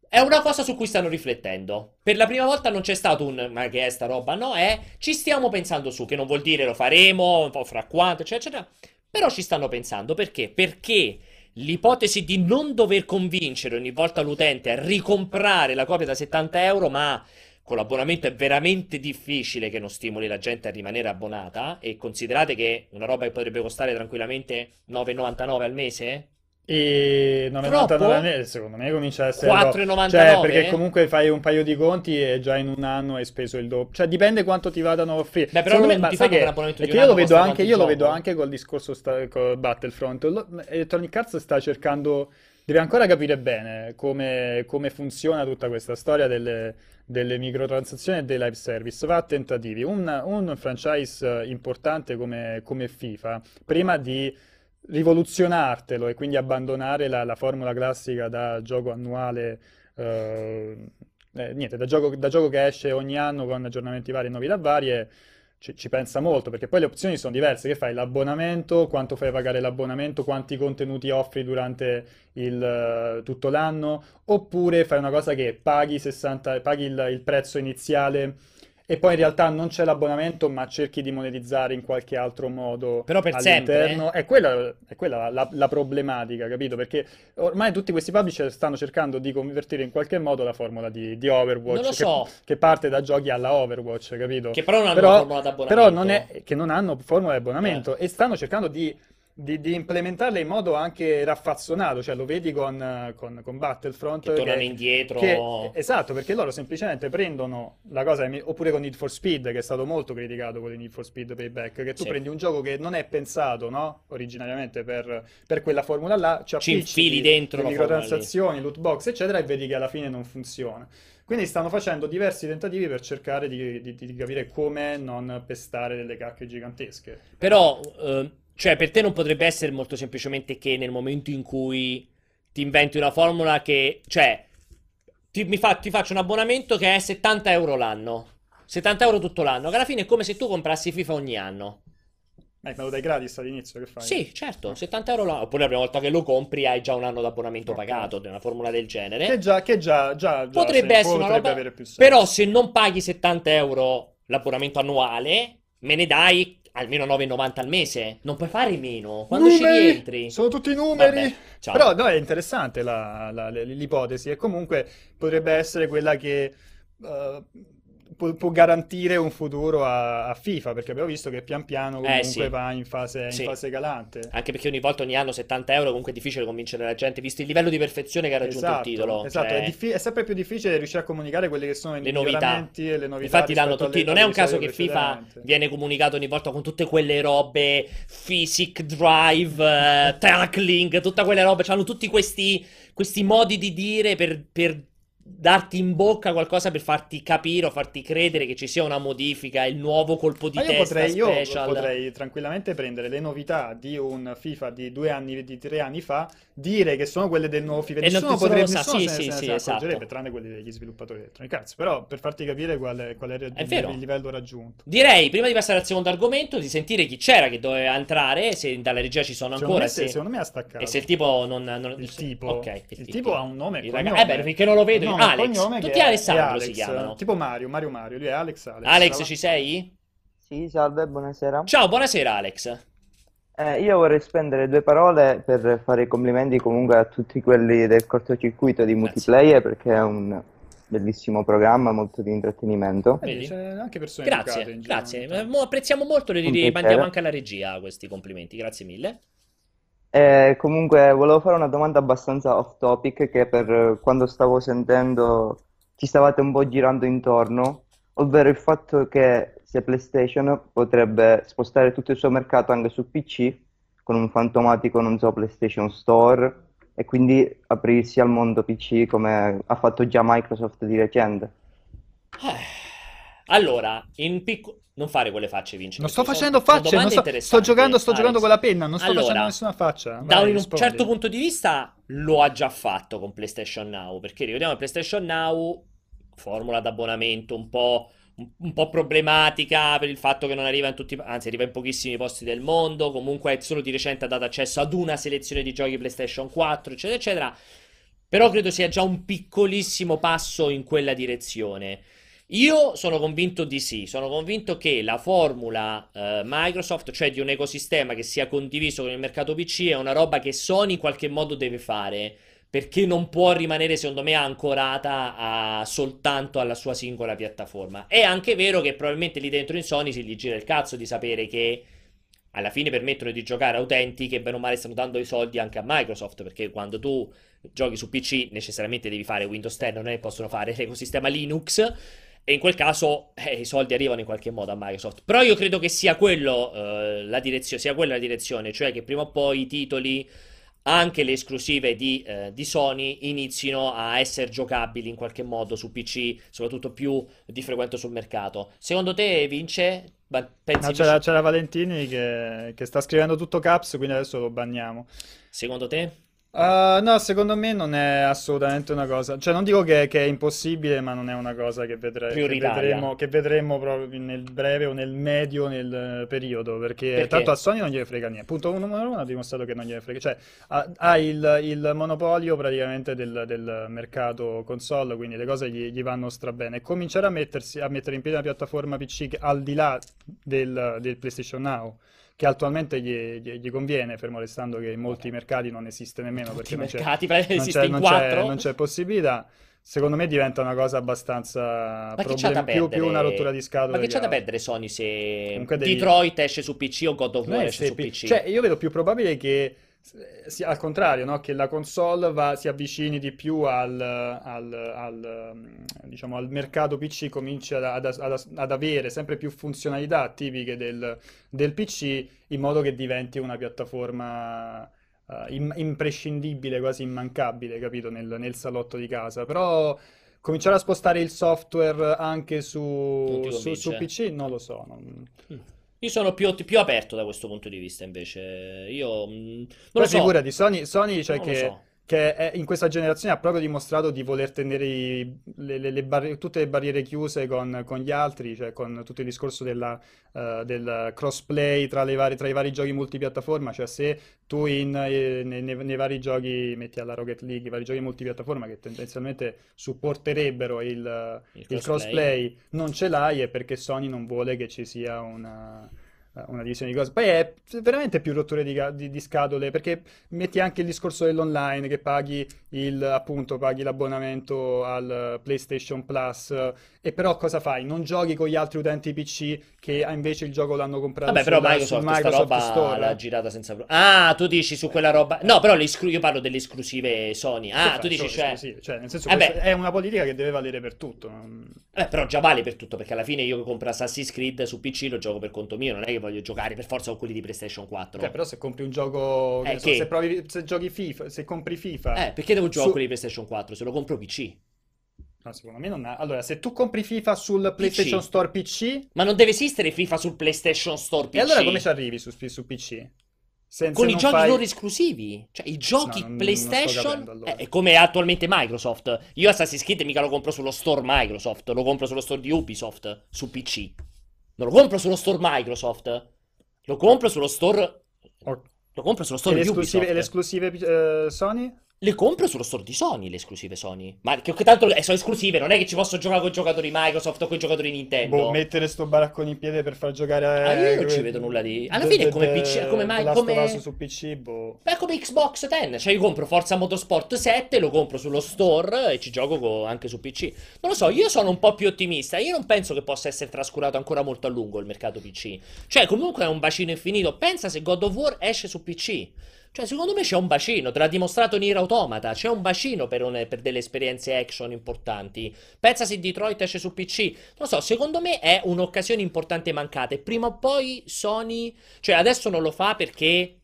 è una cosa su cui stanno riflettendo. Per la prima volta non c'è stato un ma che è sta roba, no? È ci stiamo pensando su, che non vuol dire lo faremo, un po' fra quanto, eccetera, eccetera. Però ci stanno pensando perché? Perché l'ipotesi di non dover convincere ogni volta l'utente a ricomprare la copia da 70 euro, ma con l'abbonamento è veramente difficile che non stimoli la gente a rimanere abbonata. E considerate che una roba che potrebbe costare tranquillamente 9,99 al mese e 9,99 secondo me comincia a essere 4,99 cioè perché comunque fai un paio di conti e già in un anno hai speso il doppio. Cioè dipende quanto ti vadano a offrire. Beh, però secondo me, ma sai che, perché io lo vedo anche io lo vedo anche col discorso sta, col Battlefront. Electronic Arts sta cercando deve ancora capire bene come, come funziona tutta questa storia delle, delle, microtransazioni e dei live service. Va a tentativi. Un, un franchise importante come, come FIFA prima di rivoluzionartelo e quindi abbandonare la, la formula classica da gioco annuale eh, eh, niente, da gioco, da gioco che esce ogni anno con aggiornamenti vari e novità varie, ci, ci pensa molto, perché poi le opzioni sono diverse. Che fai? L'abbonamento, quanto fai pagare l'abbonamento, quanti contenuti offri durante il, eh, tutto l'anno, oppure fai una cosa che paghi, 60, paghi il, il prezzo iniziale e poi in realtà non c'è l'abbonamento, ma cerchi di monetizzare in qualche altro modo Però per all'interno. sempre, eh? È quella, è quella la, la problematica, capito? Perché ormai tutti questi publisher stanno cercando di convertire in qualche modo la formula di, di Overwatch, lo che, so. che parte da giochi alla Overwatch, capito? Che però non hanno Però- formula d'abbonamento. però non è che non hanno formula di abbonamento Eh. e stanno cercando di, di- di implementarle in modo anche raffazzonato, cioè lo vedi con, con, con Battlefront Che tornano che- indietro. che- esatto, perché loro semplicemente prendono la cosa, oppure con Need for Speed, che è stato molto criticato con Need for Speed Payback, che tu Sì. prendi un gioco che non è pensato, no? Originariamente per, per quella formula là, ci Ci infili dentro le microtransazioni, loot box, eccetera, e vedi che alla fine non funziona. Quindi stanno facendo diversi tentativi per cercare di, di- di capire come non pestare delle cacche gigantesche. Però, eh, cioè, per te non potrebbe essere molto semplicemente che nel momento in cui ti inventi una formula che, cioè, ti, mi fa- ti faccio un abbonamento che è 70 euro l'anno. 70 euro tutto l'anno, che alla fine è come se tu comprassi FIFA ogni anno. Eh, me lo dai gratis all'inizio, che fai? Sì, certo, 70 euro l'anno. Oppure la prima volta che lo compri hai già un anno d'abbonamento Ok. pagato, di una formula del genere. Che già, che già, già, già Potrebbe se- essere una potrebbe roba. avere più senso. Però se non paghi 70 euro l'abbonamento annuale, me ne dai almeno 9,90 al mese. Non puoi fare meno. Quando ci Numeri! rientri. Sono tutti numeri. Vabbè. Però no, è interessante la- la- l'ipotesi e comunque potrebbe essere quella che eh, può, può garantire un futuro a, a FIFA, perché abbiamo visto che pian piano comunque Eh, sì. va in fase, in Sì. fase galante. Anche perché ogni volta, ogni anno 70 euro, comunque è difficile convincere la gente, visto il livello di perfezione che ha raggiunto Esatto, il titolo. esatto, Cioè, è, diffi- è sempre più difficile riuscire a comunicare quelli che sono Le novità. e le novità Infatti rispetto tutti. Non è un caso che FIFA viene comunicato ogni volta con tutte quelle robe, Physic Drive, eh, Tackling, tutte quelle robe. Hanno tutti questi, questi modi di dire per, per darti in bocca qualcosa per farti capire o farti credere che ci sia una modifica, il nuovo colpo di Ma io testa potrei, io special. potrei tranquillamente prendere le novità di un FIFA di due anni, di tre anni fa, dire che sono quelle del nuovo FIFA. E non- Nessuno potrebbe, sa, nessuno sì, se, sì, se sì, se esatto. tranne quelli degli sviluppatori Electronic Arts. Però per farti capire qual è, qual è il, È il livello raggiunto. Direi, prima di passare al secondo argomento, di sentire chi c'era che doveva entrare, se dalla regia ci sono Secondo ancora. me, se- se- secondo me ha staccato. E se il tipo non... non- Il tipo, Ok, il tipo ha un nome Il cognome. raga- Eh beh, perché non lo vedo. Nome e Alex. cognome Tutti Alessandro è Alex, si chiamano. Tipo Mario, Mario Mario, lui è Alex Alex. Alex, ci sei? Sì, salve, buonasera. Ciao, buonasera Alex. Eh, io vorrei spendere due parole per fare i complimenti comunque a tutti quelli del cortocircuito di multiplayer perché è un bellissimo programma, molto di intrattenimento. C'è anche persone Grazie, educate in giro, grazie. Eh, mo- apprezziamo molto, li rimandiamo anche alla regia questi complimenti. Grazie mille. Eh, comunque volevo fare una domanda abbastanza off topic che per eh, quando stavo sentendo ci stavate un po' girando intorno, ovvero il fatto che se PlayStation potrebbe spostare tutto il suo mercato anche su PC con un fantomatico, non so, PlayStation Store e quindi aprirsi al mondo PC come ha fatto già Microsoft di recente. Eh, Allora, in piccolo... Non fare quelle facce, Vince. Non sto facendo facce, sto, sto giocando, sto giocando con la penna, non sto Allora, facendo nessuna faccia. Da Vai, un rispondi. certo punto di vista lo ha già fatto con PlayStation Now, perché ricordiamo che PlayStation Now, formula d'abbonamento un po', un, po' problematica per il fatto che non arriva in tutti, anzi arriva in pochissimi posti del mondo, comunque solo di recente ha dato accesso ad una selezione di giochi PlayStation 4, eccetera, eccetera. Però credo sia già un piccolissimo passo in quella direzione. Io sono convinto di sì, sono convinto che la formula eh, Microsoft, cioè di un ecosistema che sia condiviso con il mercato PC, è una roba che Sony in qualche modo deve fare, perché non può rimanere, secondo me, ancorata a- soltanto alla sua singola piattaforma. È anche vero che probabilmente lì dentro in Sony si gli gira il cazzo di sapere che alla fine permettono di giocare a utenti che bene o male stanno dando i soldi anche a Microsoft, perché quando tu giochi su PC necessariamente devi fare Windows 10, non è che possono fare l'ecosistema Linux. E in quel caso eh, i soldi arrivano in qualche modo a Microsoft. Però io credo che sia quello eh, sia quella la direzione, cioè che prima o poi i titoli, anche le esclusive di, eh, di Sony, inizino a essere giocabili in qualche modo su PC, soprattutto più di frequente sul mercato. Secondo te, Vince? Pensi No, c'era, c'era Valentini che, che sta scrivendo tutto caps, quindi adesso lo banniamo. Secondo te? Uh, no, secondo me non è assolutamente una cosa, cioè non dico che, che è impossibile, ma non è una cosa che, vedre- che vedremo, che vedremo proprio nel breve o nel medio nel periodo, perché, Perché? tanto a Sony non gliene frega niente. Punto numero uno ha dimostrato che non gliene frega, cioè ha, ha il, il monopolio praticamente del, del mercato console, quindi le cose gli, gli vanno strabene. E cominciare a mettersi, a mettere in piedi una piattaforma PC che, al di là del, del PlayStation Now che attualmente gli, gli- gli conviene, fermo restando che in molti mercati non esiste nemmeno Tutti perché non c'è, mercati, praticamente non esiste c'è- in non c'è- non c'è possibilità. Secondo me diventa una cosa abbastanza Ma che c'ha da problem- più, più una rottura di scatole. Ma che c'ha da perdere Sony se devi- Detroit esce su PC o God of War è esce su PC? Cioè, io vedo più probabile che eh, sia al contrario, no? Che la console va- si avvicini di più al, al- al, mm, diciamo, al mercato PC, cominci ad, ad- ad- avere sempre più funzionalità tipiche del, del PC, in modo che diventi una piattaforma eh, im- imprescindibile, quasi immancabile, capito, nel, nel salotto di casa. Però cominciare a spostare il software anche su, su- su? PC, non lo so. non- Mm. Io sono più, più aperto da questo punto di vista, invece. Io mm, non Poi lo so. figurati, Sony, Sony, cioè Non che, so. Che è- in questa generazione ha proprio dimostrato di voler tenere i- le- le- le barri- tutte le barriere chiuse con, con gli altri, cioè con tutto il discorso della, eh, del crossplay tra, tra i vari giochi multipiattaforma, cioè se tu in, eh, nei, nei- nei vari giochi metti alla Rocket League, i vari giochi multipiattaforma che tendenzialmente supporterebbero il, Il il crossplay. crossplay, non ce l'hai è perché Sony non vuole che ci sia una, una divisione di cose. Poi è veramente più rotture di, di- di scatole perché metti anche il discorso dell'online che paghi il, appunto, paghi l'abbonamento al PlayStation Plus eh, e però cosa fai? Non giochi con gli altri utenti PC che ah, invece il gioco l'hanno comprato Vabbè, però Microsoft, Microsoft roba Store. l'ha girata senza. Ah, tu dici su quella roba. No, però io parlo delle esclusive Sony. Ah, tu dici, cioè. Cioè, nel senso, Vabbè. è una politica che deve valere per tutto. Eh, però già vale per tutto, perché alla fine io che compro Assassin's Creed su PC lo gioco per conto mio, non è che voglio giocare per forza con quelli di PlayStation 4. Cioè, però se compri un gioco, che Eh, so, che? se, provi- se giochi FIFA, se compri FIFA, Eh, perché devo giocare Su- quelli di PlayStation 4 se lo compro PC? No, secondo me non ha. Allora, se tu compri FIFA sul PlayStation Store PC, Ma non deve esistere FIFA sul PlayStation Store PC? e allora come ci arrivi su, su PC? Se, Con i non giochi fai- loro esclusivi, cioè i giochi No, non- non PlayStation, capendo, allora. eh, è come attualmente Microsoft. Io Assassin's Creed mica lo compro sullo store Microsoft, lo compro sullo store di Ubisoft su PC. Non lo compro sullo store Microsoft, lo compro sullo store. Lo compro sullo E store le di esclusive, e le Ubisoft. esclusive eh, Sony? Le compro sullo store di Sony, le esclusive Sony. Ma che, che tanto eh, sono esclusive, non è che ci posso giocare con i giocatori Microsoft o con i giocatori Nintendo. Boh, mettere sto baraccone in piede per far giocare Ah, io non eh, ci vedo nulla di- alla de- fine è de- come PC come The mai- come- su PC, boh. Beh, come Xbox 10, cioè io compro Forza Motorsport 7, lo compro sullo store e ci gioco co- anche su PC. Non lo so, io sono un po' più ottimista, io non penso che possa essere trascurato ancora molto a lungo il mercato PC. Cioè, comunque è un bacino infinito. Pensa se God of War esce su PC. Cioè, secondo me c'è un bacino, te l'ha dimostrato Nier Automata, c'è un bacino per, un- per delle esperienze action importanti. Pensa se Detroit esce su PC. Non lo so, secondo me è un'occasione importante mancata e prima o poi Sony, cioè adesso non lo fa perché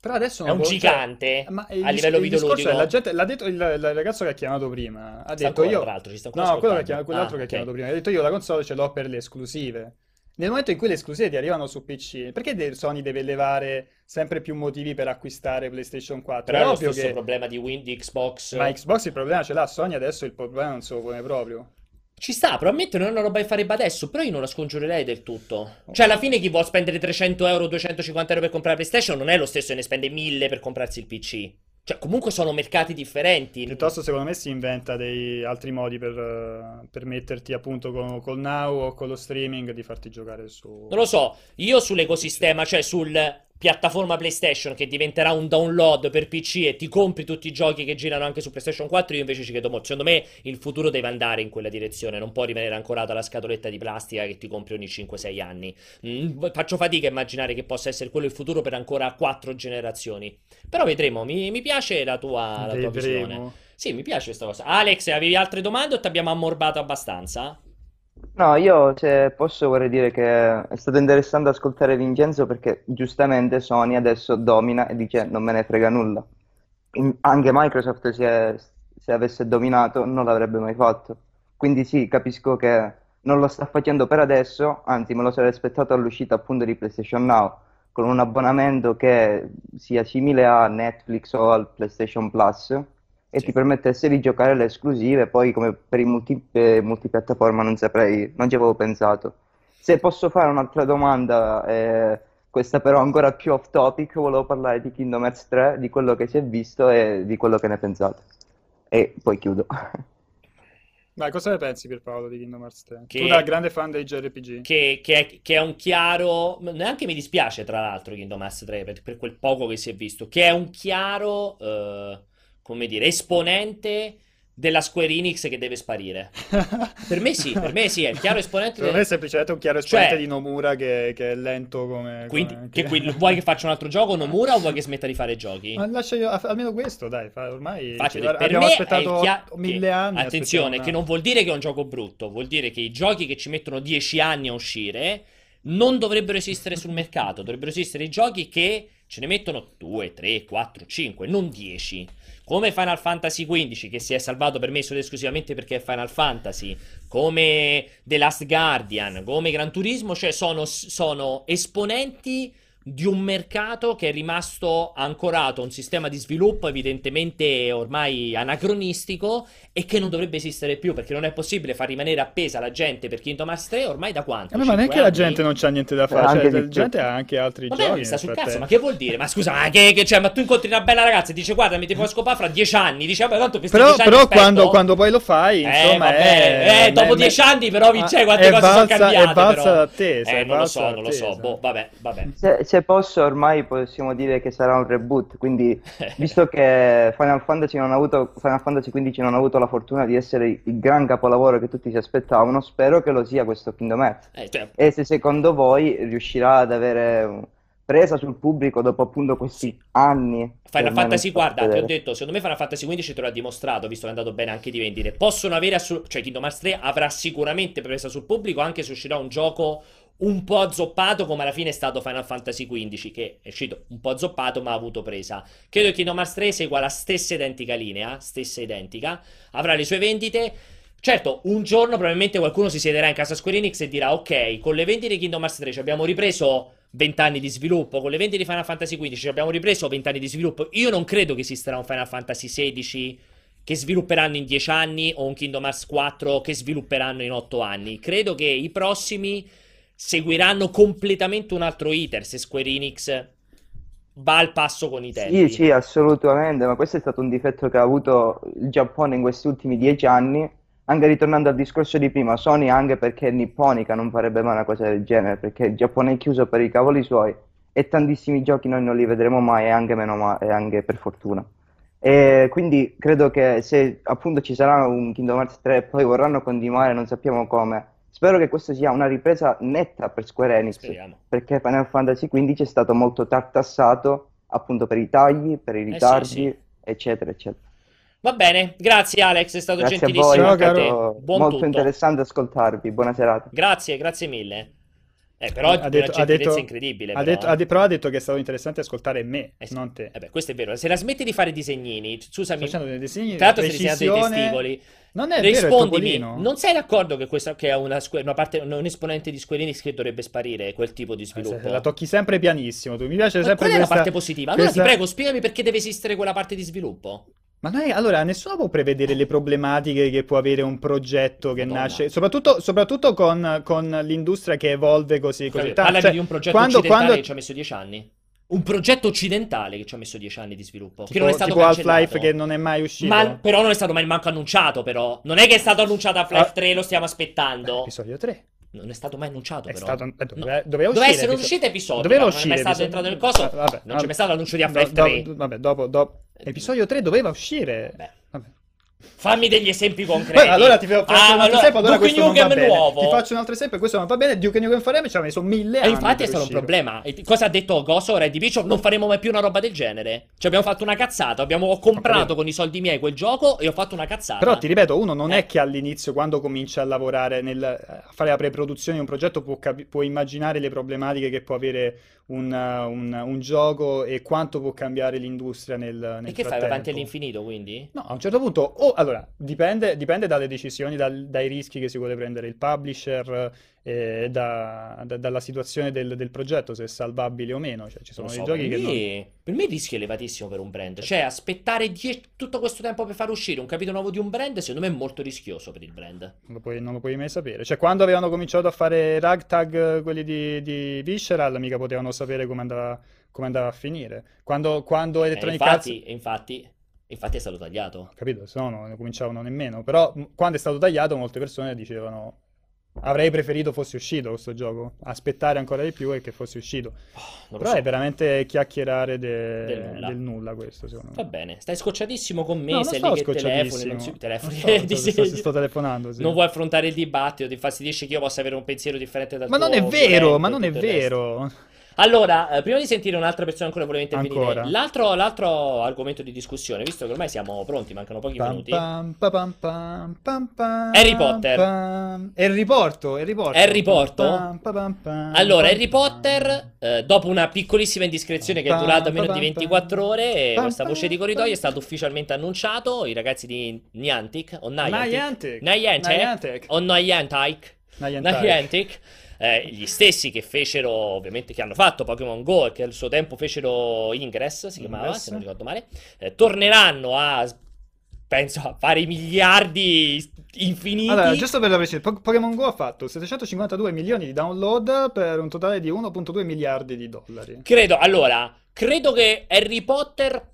Però adesso è un cioè, gigante ma il a livello il discorso videoludico. è, la gente, l'ha detto il, il ragazzo che ha chiamato prima, ha detto ancora, io... tra l'altro, ci sta No, quello che ha quell'altro Ah, che ha chiamato prima, ha detto io la console ce l'ho per le esclusive. Nel momento in cui le esclusive ti arrivano su PC, perché de- Sony deve levare sempre più motivi per acquistare PlayStation 4? Però È lo stesso che... problema di Win- di Xbox. Ma Xbox il problema ce l'ha, Sony adesso il problema non se lo pone proprio. Ci sta, probabilmente non è una roba che farebbe adesso, però io non la scongiurerei del tutto. Cioè, alla fine chi vuole spendere 300 euro, 250 euro per comprare PlayStation non è lo stesso che ne spende 1000 per comprarsi il PC. Cioè, comunque sono mercati differenti. Piuttosto secondo me si inventa dei altri modi per eh, permetterti appunto con, col Now o con lo streaming di farti giocare su... Non lo so, io sull'ecosistema, cioè sul piattaforma PlayStation che diventerà un download per PC e ti compri tutti i giochi che girano anche su PlayStation 4, io invece ci credo molto. Secondo me il futuro deve andare in quella direzione, non può rimanere ancorato alla scatoletta di plastica che ti compri ogni 5-6 anni. Mm, faccio fatica a immaginare che possa essere quello il futuro per ancora 4 generazioni. Però vedremo, mi, mi piace la tua, la tua visione. Sì, mi piace questa cosa. Alex, avevi altre domande o ti abbiamo ammorbato abbastanza? No, io se posso vorrei dire che è stato interessante ascoltare Vincenzo perché giustamente Sony adesso domina e dice non me ne frega nulla. In- anche Microsoft se, se avesse dominato non l'avrebbe mai fatto. Quindi sì, capisco che non lo sta facendo per adesso, anzi me lo sarei aspettato all'uscita appunto di PlayStation Now, con un abbonamento che sia simile a Netflix o al PlayStation Plus e Sì. ti permettesse di giocare le esclusive. Poi, come per i multi, eh, multipiattaforma, non saprei, non ci avevo pensato. Se posso fare un'altra domanda, eh, questa però ancora più off topic, volevo parlare di Kingdom Hearts 3, di quello che si è visto e di quello che ne pensate. E poi chiudo. Vai, cosa ne pensi Pierpaolo di Kingdom Hearts 3? Che- Tu da grande fan dei JRPG. Che, che è, che è un chiaro. Neanche mi dispiace, tra l'altro, Kingdom Hearts 3 per, per quel poco che si è visto. Che è un chiaro, eh, come dire, esponente della Square Enix che deve sparire. Per me sì, per me sì, è il chiaro esponente. Per me è semplicemente un chiaro esponente Cioè- di Nomura che, che è lento come... Quindi, come- che qui- vuoi che faccia un altro gioco Nomura o vuoi che smetta di fare giochi? Ma lascia io, almeno questo, dai, ormai Facile, ci- per abbiamo aspettato chia- mille anni. Attenzione, che non vuol dire che è un gioco brutto, vuol dire che i giochi che ci mettono 10 anni a uscire non dovrebbero esistere sul mercato, dovrebbero esistere i giochi che ce ne mettono 2, 3, 4, 5, non 10. Come Final Fantasy XV, che si è salvato per me solo esclusivamente perché è Final Fantasy, come The Last Guardian, come Gran Turismo, cioè sono, sono esponenti di un mercato che è rimasto ancorato a un sistema di sviluppo evidentemente ormai anacronistico e che non dovrebbe esistere più perché non è possibile far rimanere appesa la gente per Kingdom Hearts 3 ormai da quanto? Vabbè, ma neanche la gente non c'ha niente da fare, Anche cioè, la gente ha anche altri Vabbè, giochi. sta sul cazzo, ma che vuol dire? Ma scusa, ma che, che- cioè, ma tu incontri una bella ragazza e dici guarda, mi ti puoi scopare fra dieci anni, dici vabbè, tanto questi Però, però aspetto. quando, quando poi lo fai, Eh, insomma, vabbè, è, eh, dopo è- dieci anni però, Vince, Ah, quante cose sono valsa- cambiate, È valsa però. l'attesa, Eh, è non lo so, non lo so, boh, vabbè, vabbè. Se, se posso, ormai possiamo dire che sarà un reboot, quindi visto che Final Fantasy, non ha avuto, Final Fantasy XV non ha avuto la fortuna di essere il gran capolavoro che tutti si aspettavano, spero che lo sia questo Kingdom Hearts. Eh, cioè, E se secondo voi riuscirà ad avere presa sul pubblico dopo appunto questi Sì. anni Final Fantasy, guarda, ti ho detto, secondo me Final Fantasy XV te lo ha dimostrato, visto che è andato bene anche di vendite. Possono avere, assolut- cioè Kingdom Hearts 3 avrà sicuramente presa sul pubblico, anche se uscirà un gioco un po' azzoppato, come alla fine è stato Final Fantasy XV, che è uscito un po' azzoppato, ma ha avuto presa. Credo che Kingdom Hearts 3 segua la stessa identica linea, stessa identica, avrà le sue vendite. Certo, un giorno probabilmente qualcuno si siederà in casa Square Enix e dirà: Ok, con le vendite di Kingdom Hearts 3 ci abbiamo ripreso 20 anni di sviluppo, con le vendite di Final Fantasy XV ci abbiamo ripreso 20 anni di sviluppo. Io non credo che esisterà un Final Fantasy XVI che svilupperanno in 10 anni o un Kingdom Hearts 4 che svilupperanno in 8 anni. Credo che i prossimi seguiranno completamente un altro iter se Square Enix va al passo con i tempi. Sì, sì, assolutamente, ma questo è stato un difetto che ha avuto il Giappone in questi ultimi dieci anni, anche ritornando al discorso di prima, Sony anche perché è nipponica non farebbe mai una cosa del genere, perché il Giappone è chiuso per i cavoli suoi e tantissimi giochi noi non li vedremo mai e anche meno ma- e anche per fortuna. E quindi credo che se appunto ci sarà un Kingdom Hearts 3 e poi vorranno continuare, non sappiamo come, spero che questo sia una ripresa netta per Square Enix, Speriamo. perché Final Fantasy XV è stato molto tartassato appunto per i tagli, per i Eh sì, ritardi, sì. eccetera, eccetera. Va bene, grazie Alex, è stato Grazie a voi, gentilissimo a te. caro. Buon molto tutto. interessante ascoltarvi, buona serata. Grazie, grazie mille. Eh, però Ha detto- una ha detto- incredibile. Ha però, detto, ha de- però ha detto che è stato interessante ascoltare me, Eh sì. non te. Eh beh, questo è vero. Se la smetti di fare disegnini, scusami, facendo dei disegni, tra l'altro stai disegnando dei precisione. testicoli. Non è vero, Rispondimi, topolino. non sei d'accordo che questa che è una, una parte, un esponente di Square Enix che dovrebbe sparire quel tipo di Eh, se- sviluppo? La tocchi sempre pianissimo, tu mi piace Ma sempre qual è la questa... parte positiva? Allora questa- ti prego, spiegami perché deve esistere quella parte di sviluppo. Ma noi, allora, nessuno può prevedere le problematiche che può avere un progetto che Madonna. nasce, soprattutto, soprattutto con, con l'industria che evolve così, così. Parlami Cioè, di un progetto quando- occidentale quando- che ci ha messo dieci anni. Un progetto occidentale che ci ha messo dieci anni di sviluppo. che tipo, non è stato tipo Half-Life che non è mai uscito. Ma, però non è stato mai manco annunciato, però. Non è che è stato annunciato Half-Life Ah. 3, lo stiamo aspettando. episodio 3. Non è stato mai annunciato, È però. stato, eh, doveva, doveva Doveva uscire. essere un episodio- uscita episodica, Doveva non è uscire. stato episodio- entrato nel coso. Ah, vabbè, non c'è mai stato l'annuncio di do- Half-Life do- 3. do- Vabbè, dopo, dopo- Episodio 3 doveva uscire. Beh. Vabbè. Fammi degli esempi concreti. Beh, allora ti faccio Ah, un altro esempio, allora Duke questo non va Nukem bene. nuovo. Ti faccio un altro esempio, questo non va bene. Duke Nukem Forever ci ha messo mille E anni infatti è stato un uscire. problema. E cosa ha detto Goso, Red Bishop? Non faremo mai più una roba del genere. Ci abbiamo fatto una cazzata. Abbiamo ho comprato con i soldi miei quel gioco e ho fatto una cazzata. Però ti ripeto, uno non Eh. è che all'inizio, quando comincia a lavorare, nel, a fare la pre-produzione di un progetto, può, capi- può immaginare le problematiche che può avere un, un- un gioco e quanto può cambiare l'industria nel, nel E che fai? Frattempo. avanti all'infinito, quindi? No, a un certo punto o allora, dipende, dipende dalle decisioni, dal- dai rischi che si vuole prendere il publisher, eh, da- da- dalla situazione del, del progetto, se è salvabile o meno. Cioè, ci Non sono lo dei so, giochi per che non... me, per me il rischio è elevatissimo per un brand. Cioè, aspettare die- tutto questo tempo per far uscire un capitolo nuovo di un brand, secondo me è molto rischioso per il brand. Non lo puoi, non lo puoi mai sapere. Cioè, quando avevano cominciato a fare ragtag, eh, quelli di, di Visceral, mica potevano sapere come andava, come andava a finire. Quando, quando E Electronic Arts... infatti, infatti, infatti è stato tagliato. Capito? Se no non cominciavano nemmeno. Però quando è stato tagliato, molte persone dicevano: Avrei preferito fosse uscito questo gioco. Aspettare ancora di più e che fosse uscito. Oh, non Però so. è veramente chiacchierare de- Del nulla. del nulla, questo, secondo me. Va bene, stai scocciatissimo con me, No, non sei lì che telefoni, non si... telefoni, Non sto- sto- sto- sto telefonando, sì. Non vuoi affrontare il dibattito, ti infastidisce che io possa avere un pensiero differente dal Ma non tuo è vero, ma non è tutto il resto. vero. Allora, eh, prima di sentire un'altra persona ancora voleva intervenire, l'altro, l'altro argomento di discussione, visto che ormai siamo pronti, mancano pochi Pam, minuti. pam, pa, pam, Harry Potter. Harry Porto, Harry Porto. Harry Porto? Allora, Harry. Potter, eh, dopo una piccolissima indiscrezione che è durata meno di pam, 24 ore, pam, questa voce di corridoio è pam. stato ufficialmente annunciato. I ragazzi di Niantic, o Niantic, Niantic. Niantic, Niantic. o Niantic, Niantic. Niantic, eh, gli stessi che fecero, ovviamente, che hanno fatto Pokémon Go e che al suo tempo fecero Ingress, si chiamava, Ingress. se non ricordo male, eh, torneranno a, penso, a fare i miliardi infiniti. Allora, giusto per la precisione, Po- Pokémon Go ha fatto 752 milioni di download per un totale di 1.2 miliardi di dollari. Credo, allora, credo che Harry Potter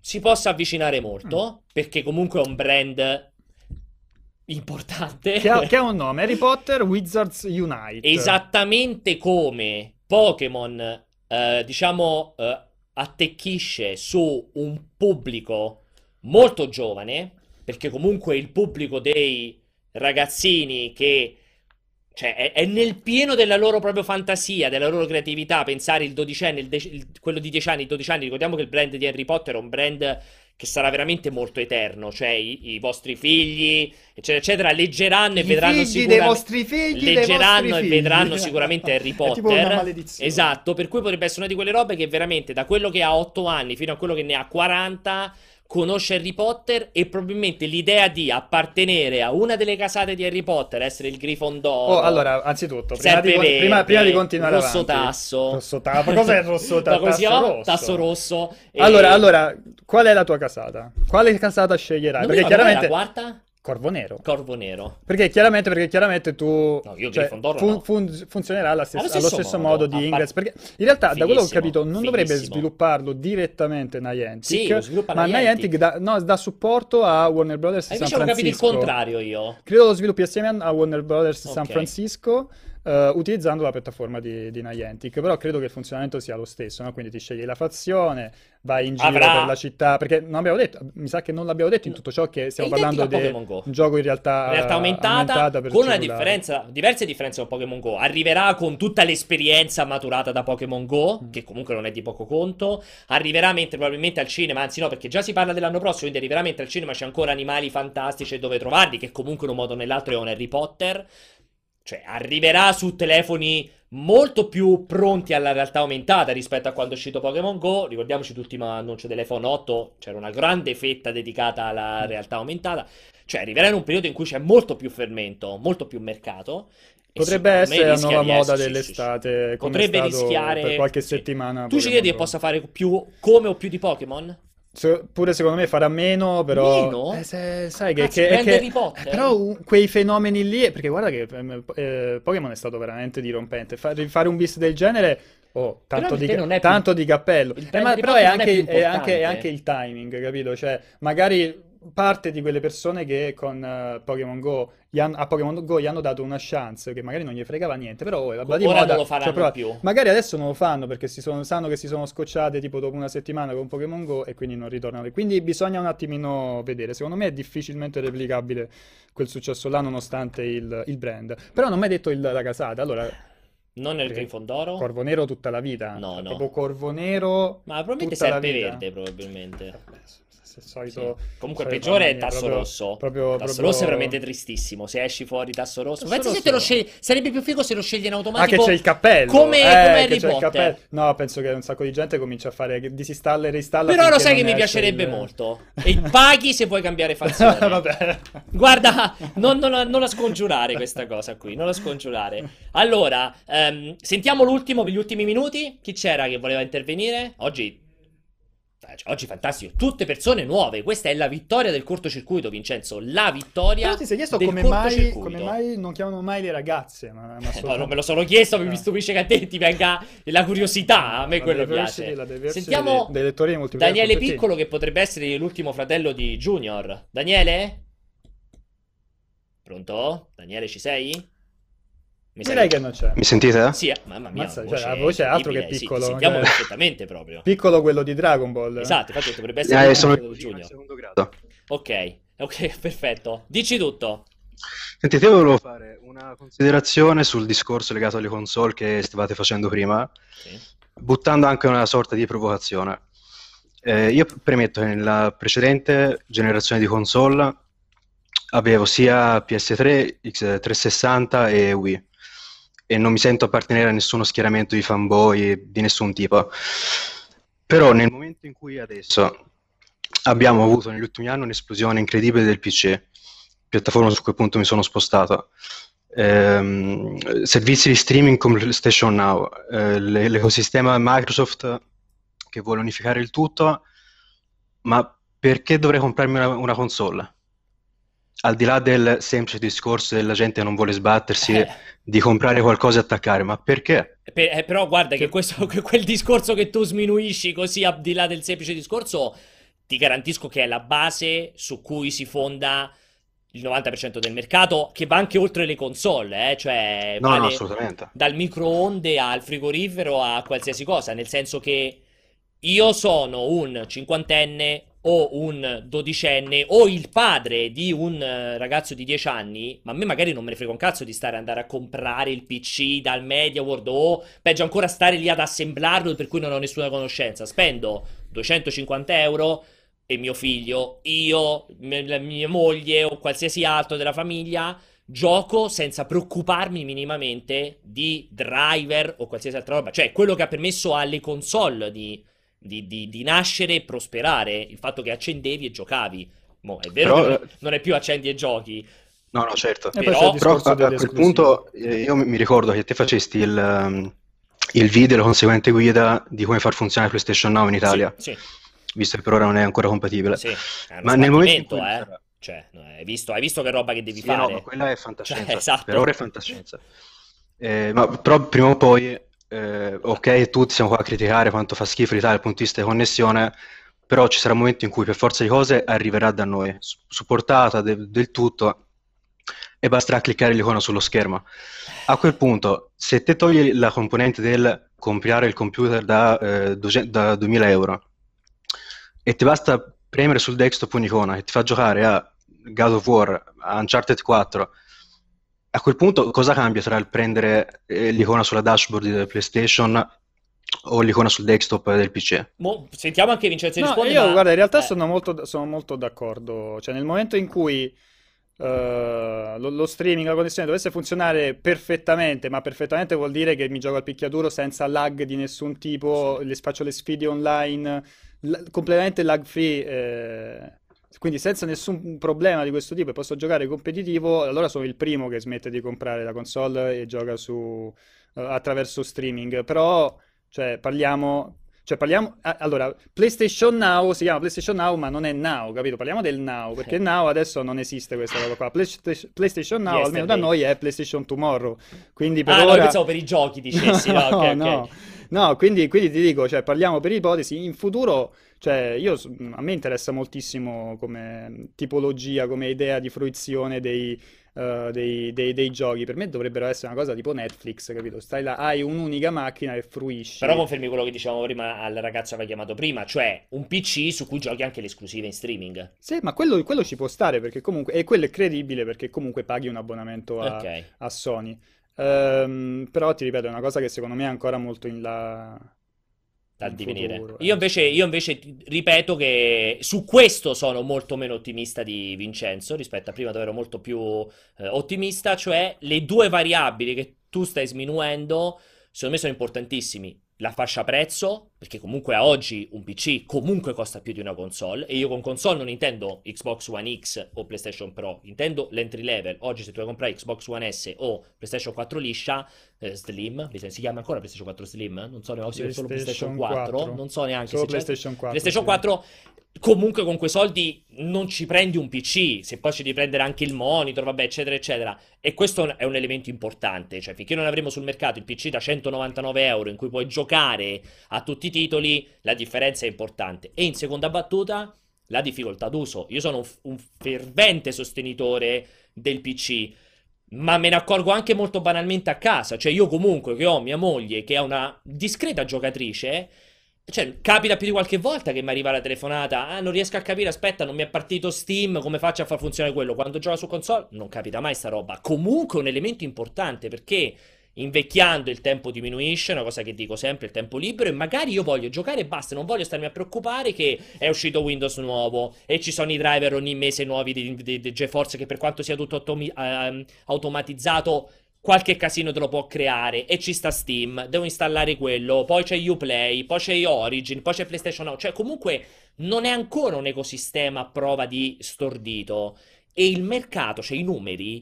si possa avvicinare molto, Mm. perché comunque è un brand importante. Che ha, che ha un nome, Harry Potter Wizards Unite. Esattamente come Pokémon, eh, diciamo, eh, attecchisce su un pubblico molto giovane, perché comunque il pubblico dei ragazzini che cioè, è, è nel pieno della loro proprio fantasia, della loro creatività, pensare il dodicenne, il dec- il- quello di 10 anni, il 12 anni, ricordiamo che il brand di Harry Potter è un brand che sarà veramente molto eterno, cioè i, i vostri figli, eccetera, eccetera, leggeranno e I vedranno figli sicuramente... dei vostri figli, leggeranno vostri e figli. vedranno sicuramente Harry Potter. Esatto, per cui potrebbe essere una di quelle robe che veramente da quello che ha 8 anni fino a quello che ne ha 40 conosce Harry Potter e probabilmente l'idea di appartenere a una delle casate di Harry Potter, essere il Grifondoro, Oh, allora, anzitutto, prima di, Serpeverde, prima- prima di continuare rosso avanti. tasso. Rosso tasso. Ma cos'è il rosso tasso? chiama? rosso. Tasso rosso. E- Allora, allora, qual è la tua casata? Quale casata sceglierai? Non Perché chiaramente... la quarta? Corvo Nero. Corvo nero. Perché chiaramente, perché chiaramente tu No, io cioè, fun- fun- funzionerà alla stessa- Allo allo stesso stesso modo, modo, di Ingress. Perché in realtà, da quello che ho capito, non dovrebbe fighissimo. svilupparlo direttamente Niantic, Sì, lo sviluppa ma Niantic. Niantic dà, no, dà supporto a Warner Brothers E San invece avevo capito il Francisco. contrario io. Credo lo sviluppi assieme a Warner Brothers San Ok. Francisco. Eh, utilizzando la piattaforma di, di Niantic, però credo che il funzionamento sia lo stesso, no? Quindi ti scegli la fazione, vai in giro Avrà- per la città, perché non abbiamo detto, mi sa che non l'abbiamo detto in tutto ciò che stiamo parlando di un gioco in realtà, In realtà aumentata, per con una cellulare. differenza, diverse differenze con Pokémon Go. Arriverà con tutta l'esperienza maturata da Pokémon Go, Mm. che comunque non è di poco conto. Arriverà mentre probabilmente al cinema, anzi no, perché già si parla dell'anno prossimo, quindi arriverà mentre al cinema c'è ancora animali fantastici e dove trovarli, che comunque in un modo o nell'altro è un Harry Potter. Cioè, arriverà su telefoni molto più pronti alla realtà aumentata rispetto a quando è uscito Pokémon Go. Ricordiamoci l'ultimo annuncio dell'iPhone 8, c'era una grande fetta dedicata alla realtà aumentata. Cioè, arriverà in un periodo in cui c'è molto più fermento, molto più mercato. Potrebbe essere la nuova moda sì, dell'estate, sì, sì. Potrebbe rischiare per qualche settimana. Tu ci Pokémon credi che Go. possa fare più come o più di Pokémon? Se- pure secondo me farà meno, però... Meno? Eh, se- sai che... Cazzo, che- prende che- Potter? eh, però uh, quei fenomeni lì... Perché guarda che ehm, eh, Pokémon è stato veramente dirompente. Fa- fare un bis del genere... Oh, tanto, di, più- tanto di cappello. Eh, ma però è anche, è anche- è anche il timing, capito? Cioè, magari parte di quelle persone che con eh, Pokémon Go han- a Pokémon Go gli hanno dato una chance che magari non gli fregava niente, però oh, di Ora moda, non lo faranno provato. più. Magari adesso non lo fanno perché si sono- sanno che si sono scocciate tipo dopo una settimana con Pokémon Go e quindi non ritornano. Quindi bisogna un attimino vedere. Secondo me è difficilmente replicabile quel successo là nonostante il, il brand. Però non mi hai detto il- la casata. Allora, Non nel? Grifondoro? Corvo Nero tutta la vita. No, Cioè, no. Proprio Corvo Nero Ma probabilmente la. Serpeverde, probabilmente. Il solito... Sì. Comunque il solito peggiore è mia, Tasso proprio- Rosso. proprio- Tasso proprio- Rosso è veramente tristissimo. Se esci fuori Tasso Rosso. Tasso Pensa se Rosso- te lo scegli. Sarebbe più figo se lo scegli in Ah, che automatico. c'è il cappello! Come, eh, come che Harry il Potter. cappello. No, penso che un sacco di gente comincia a fare che disinstalla e reinstalla Però lo sai che mi piacerebbe il- molto. E paghi se vuoi cambiare fazione. Vabbè. Guarda, non, non- non la scongiurare questa cosa qui, non la scongiurare. Allora, ehm, sentiamo l'ultimo per gli ultimi minuti. Chi c'era che voleva intervenire? Oggi, oggi fantastico, tutte persone nuove. Questa è la vittoria del cortocircuito, Vincenzo. La vittoria Però ti sei chiesto come mai, come mai non chiamano mai le ragazze? Ma, ma Eh, no, soltanto- non me lo sono chiesto, mi No. stupisce che a te ti venga la curiosità. A me La quello piace. Sentiamo dei, dei Daniele. Piccolo, che potrebbe essere l'ultimo fratello di Junior. Daniele? Pronto? Daniele, ci sei? Mi Direi che non c'è. Mi sentite? Sì, eh, mamma mia, Mazza, voce cioè, la voce è altro che incredibile, sì, piccolo, sentiamo cioè. perfettamente proprio. Piccolo quello di Dragon Ball. Esatto, infatti dovrebbe essere Eh, il sono Junior. secondo grado. Ok, ok, perfetto. Dici tutto. Sentite, io volevo fare una considerazione sul discorso legato alle console che stavate facendo prima, Sì. buttando anche una sorta di provocazione. Eh, io premetto che nella precedente generazione di console avevo sia PS3, X360 e Wii e non mi sento appartenere a nessuno schieramento di fanboy di nessun tipo. Però nel momento in cui adesso abbiamo avuto negli ultimi anni un'esplosione incredibile del PC, piattaforma su cui appunto mi sono spostato, ehm, servizi di streaming come PlayStation Now, eh, l'ecosistema Microsoft che vuole unificare il tutto, ma perché dovrei comprarmi una, una console? Al di là del semplice discorso della gente non vuole sbattersi Eh, di comprare qualcosa e attaccare, ma perché? per- eh, però guarda che questo, che quel discorso che tu sminuisci così al di là del semplice discorso, ti garantisco che è la base su cui si fonda il 90% del mercato, che va anche oltre le console, eh, cioè No, no, vale assolutamente. dal microonde al frigorifero a qualsiasi cosa, nel senso che io sono un cinquantenne o un dodicenne o il padre di un eh, ragazzo di 10 anni, ma a me magari non me ne frega un cazzo di stare ad andare a comprare il PC dal MediaWorld o peggio ancora stare lì ad assemblarlo per cui non ho nessuna conoscenza. Spendo 250 euro e mio figlio, io, mia moglie o qualsiasi altro della famiglia gioco senza preoccuparmi minimamente di driver o qualsiasi altra roba. Cioè, quello che ha permesso alle console di, di- di- di nascere e prosperare, il fatto che accendevi e giocavi. Mo, è vero Però, che non- eh, non è più accendi e giochi. No, no, certo. E poi Però- Però a, quel esclusive. punto eh, io mi ricordo che te facesti il, ehm, il video, la conseguente guida di come far funzionare PlayStation Now in Italia, Sì, visto che per ora non è ancora compatibile. sì, sì. È Ma nel momento in eh. Cioè, no, hai visto, hai visto che roba che devi Sì, no, fare? ma quella è fantascienza. Cioè, esatto. Per ora è fantascienza. Eh, ma però prima o poi, eh, ok, tutti siamo qua a criticare quanto fa schifo l'Italia dal punto di vista di connessione, però ci sarà un momento in cui per forza di cose arriverà da noi, su- supportata de- del tutto, e basterà cliccare l'icona sullo schermo. A quel punto, se te togli la componente del comprare il computer da, eh, 200 da 2000 euro e ti basta premere sul desktop un'icona che ti fa giocare a God of War, a Uncharted 4, a quel punto cosa cambia tra il prendere eh, l'icona sulla dashboard di PlayStation o l'icona sul desktop del PC? Mo- sentiamo anche Vincenzo No, rispondere, io ma- guarda, in realtà eh, sono molto, sono molto d'accordo. Cioè, nel momento in cui eh, lo, lo streaming, la connessione dovesse funzionare perfettamente, ma perfettamente vuol dire che mi gioco al picchiaduro senza lag di nessun tipo, le, faccio le sfide online, l- completamente lag free, eh, quindi senza nessun problema di questo tipo e posso giocare competitivo, allora sono il primo che smette di comprare la console e gioca su, eh, attraverso streaming. Però, cioè, parliamo. Cioè, parliamo. ah, Allora, PlayStation Now si chiama PlayStation Now, ma non è Now, capito? Parliamo del Now, perché Now adesso non esiste questa roba qua. Playsta- PlayStation Now, almeno da noi, è PlayStation Tomorrow. Quindi per Ah, no, io ora. pensavo per i giochi dicessi, no, ok, ok. no. No, quindi, quindi ti dico, cioè, parliamo per ipotesi, in futuro, cioè, io, a me interessa moltissimo come tipologia, come idea di fruizione dei, eh, dei, dei- dei giochi. Per me dovrebbero essere una cosa tipo Netflix, capito? Stai là, hai un'unica macchina e fruisci. Però confermi quello che dicevamo prima al ragazzo che aveva chiamato prima, cioè un PC su cui giochi anche le esclusive in streaming. Sì, ma quello, quello ci può stare, perché comunque, e quello è credibile, perché comunque paghi un abbonamento a, Ok. a Sony. Ehm, però ti ripeto, è una cosa che secondo me è ancora molto in là. Dal divenire. futuro, eh. Io invece, io invece ripeto che su questo sono molto meno ottimista di Vincenzo rispetto a prima dove ero molto più eh, ottimista, cioè le due variabili che tu stai sminuendo secondo me sono importantissimi. La fascia prezzo, perché comunque a oggi un PC comunque costa più di una console, e io con console non intendo Xbox One X o PlayStation Pro, intendo l'entry level. Oggi se tu vuoi comprare Xbox One S o PlayStation 4 liscia, eh, Slim, si chiama ancora PlayStation 4 Slim? Non so, ne ho solo PlayStation 4, non so neanche Solo se. PlayStation 4. PlayStation sì. 4 comunque con quei soldi non ci prendi un PC, se poi ci devi prendere anche il monitor, vabbè, eccetera, eccetera. E questo è un elemento importante, cioè finché non avremo sul mercato il PC da 199 euro in cui puoi giocare a tutti i titoli, la differenza è importante. E in seconda battuta, la difficoltà d'uso. Io sono un, un fervente sostenitore del PC. Ma me ne accorgo anche molto banalmente a casa. Cioè, io comunque che ho mia moglie che è una discreta giocatrice. Cioè, capita più di qualche volta che mi arriva la telefonata. Ah, non riesco a capire. Aspetta, non mi è partito Steam. Come faccio a far funzionare quello? Quando gioca su console, non capita mai sta roba. Comunque, è un elemento importante perché invecchiando il tempo diminuisce. Una cosa che dico sempre: il tempo libero. E magari io voglio giocare e basta. Non voglio starmi a preoccupare che è uscito Windows nuovo e ci sono i driver ogni mese nuovi di, di- di GeForce. Che per quanto sia tutto automi- ehm, automatizzato qualche casino te lo può creare e ci sta Steam, devo installare quello, poi c'è Uplay, poi c'è Origin, poi c'è PlayStation Now, cioè comunque non è ancora un ecosistema a prova di stordito. E il mercato, cioè i numeri,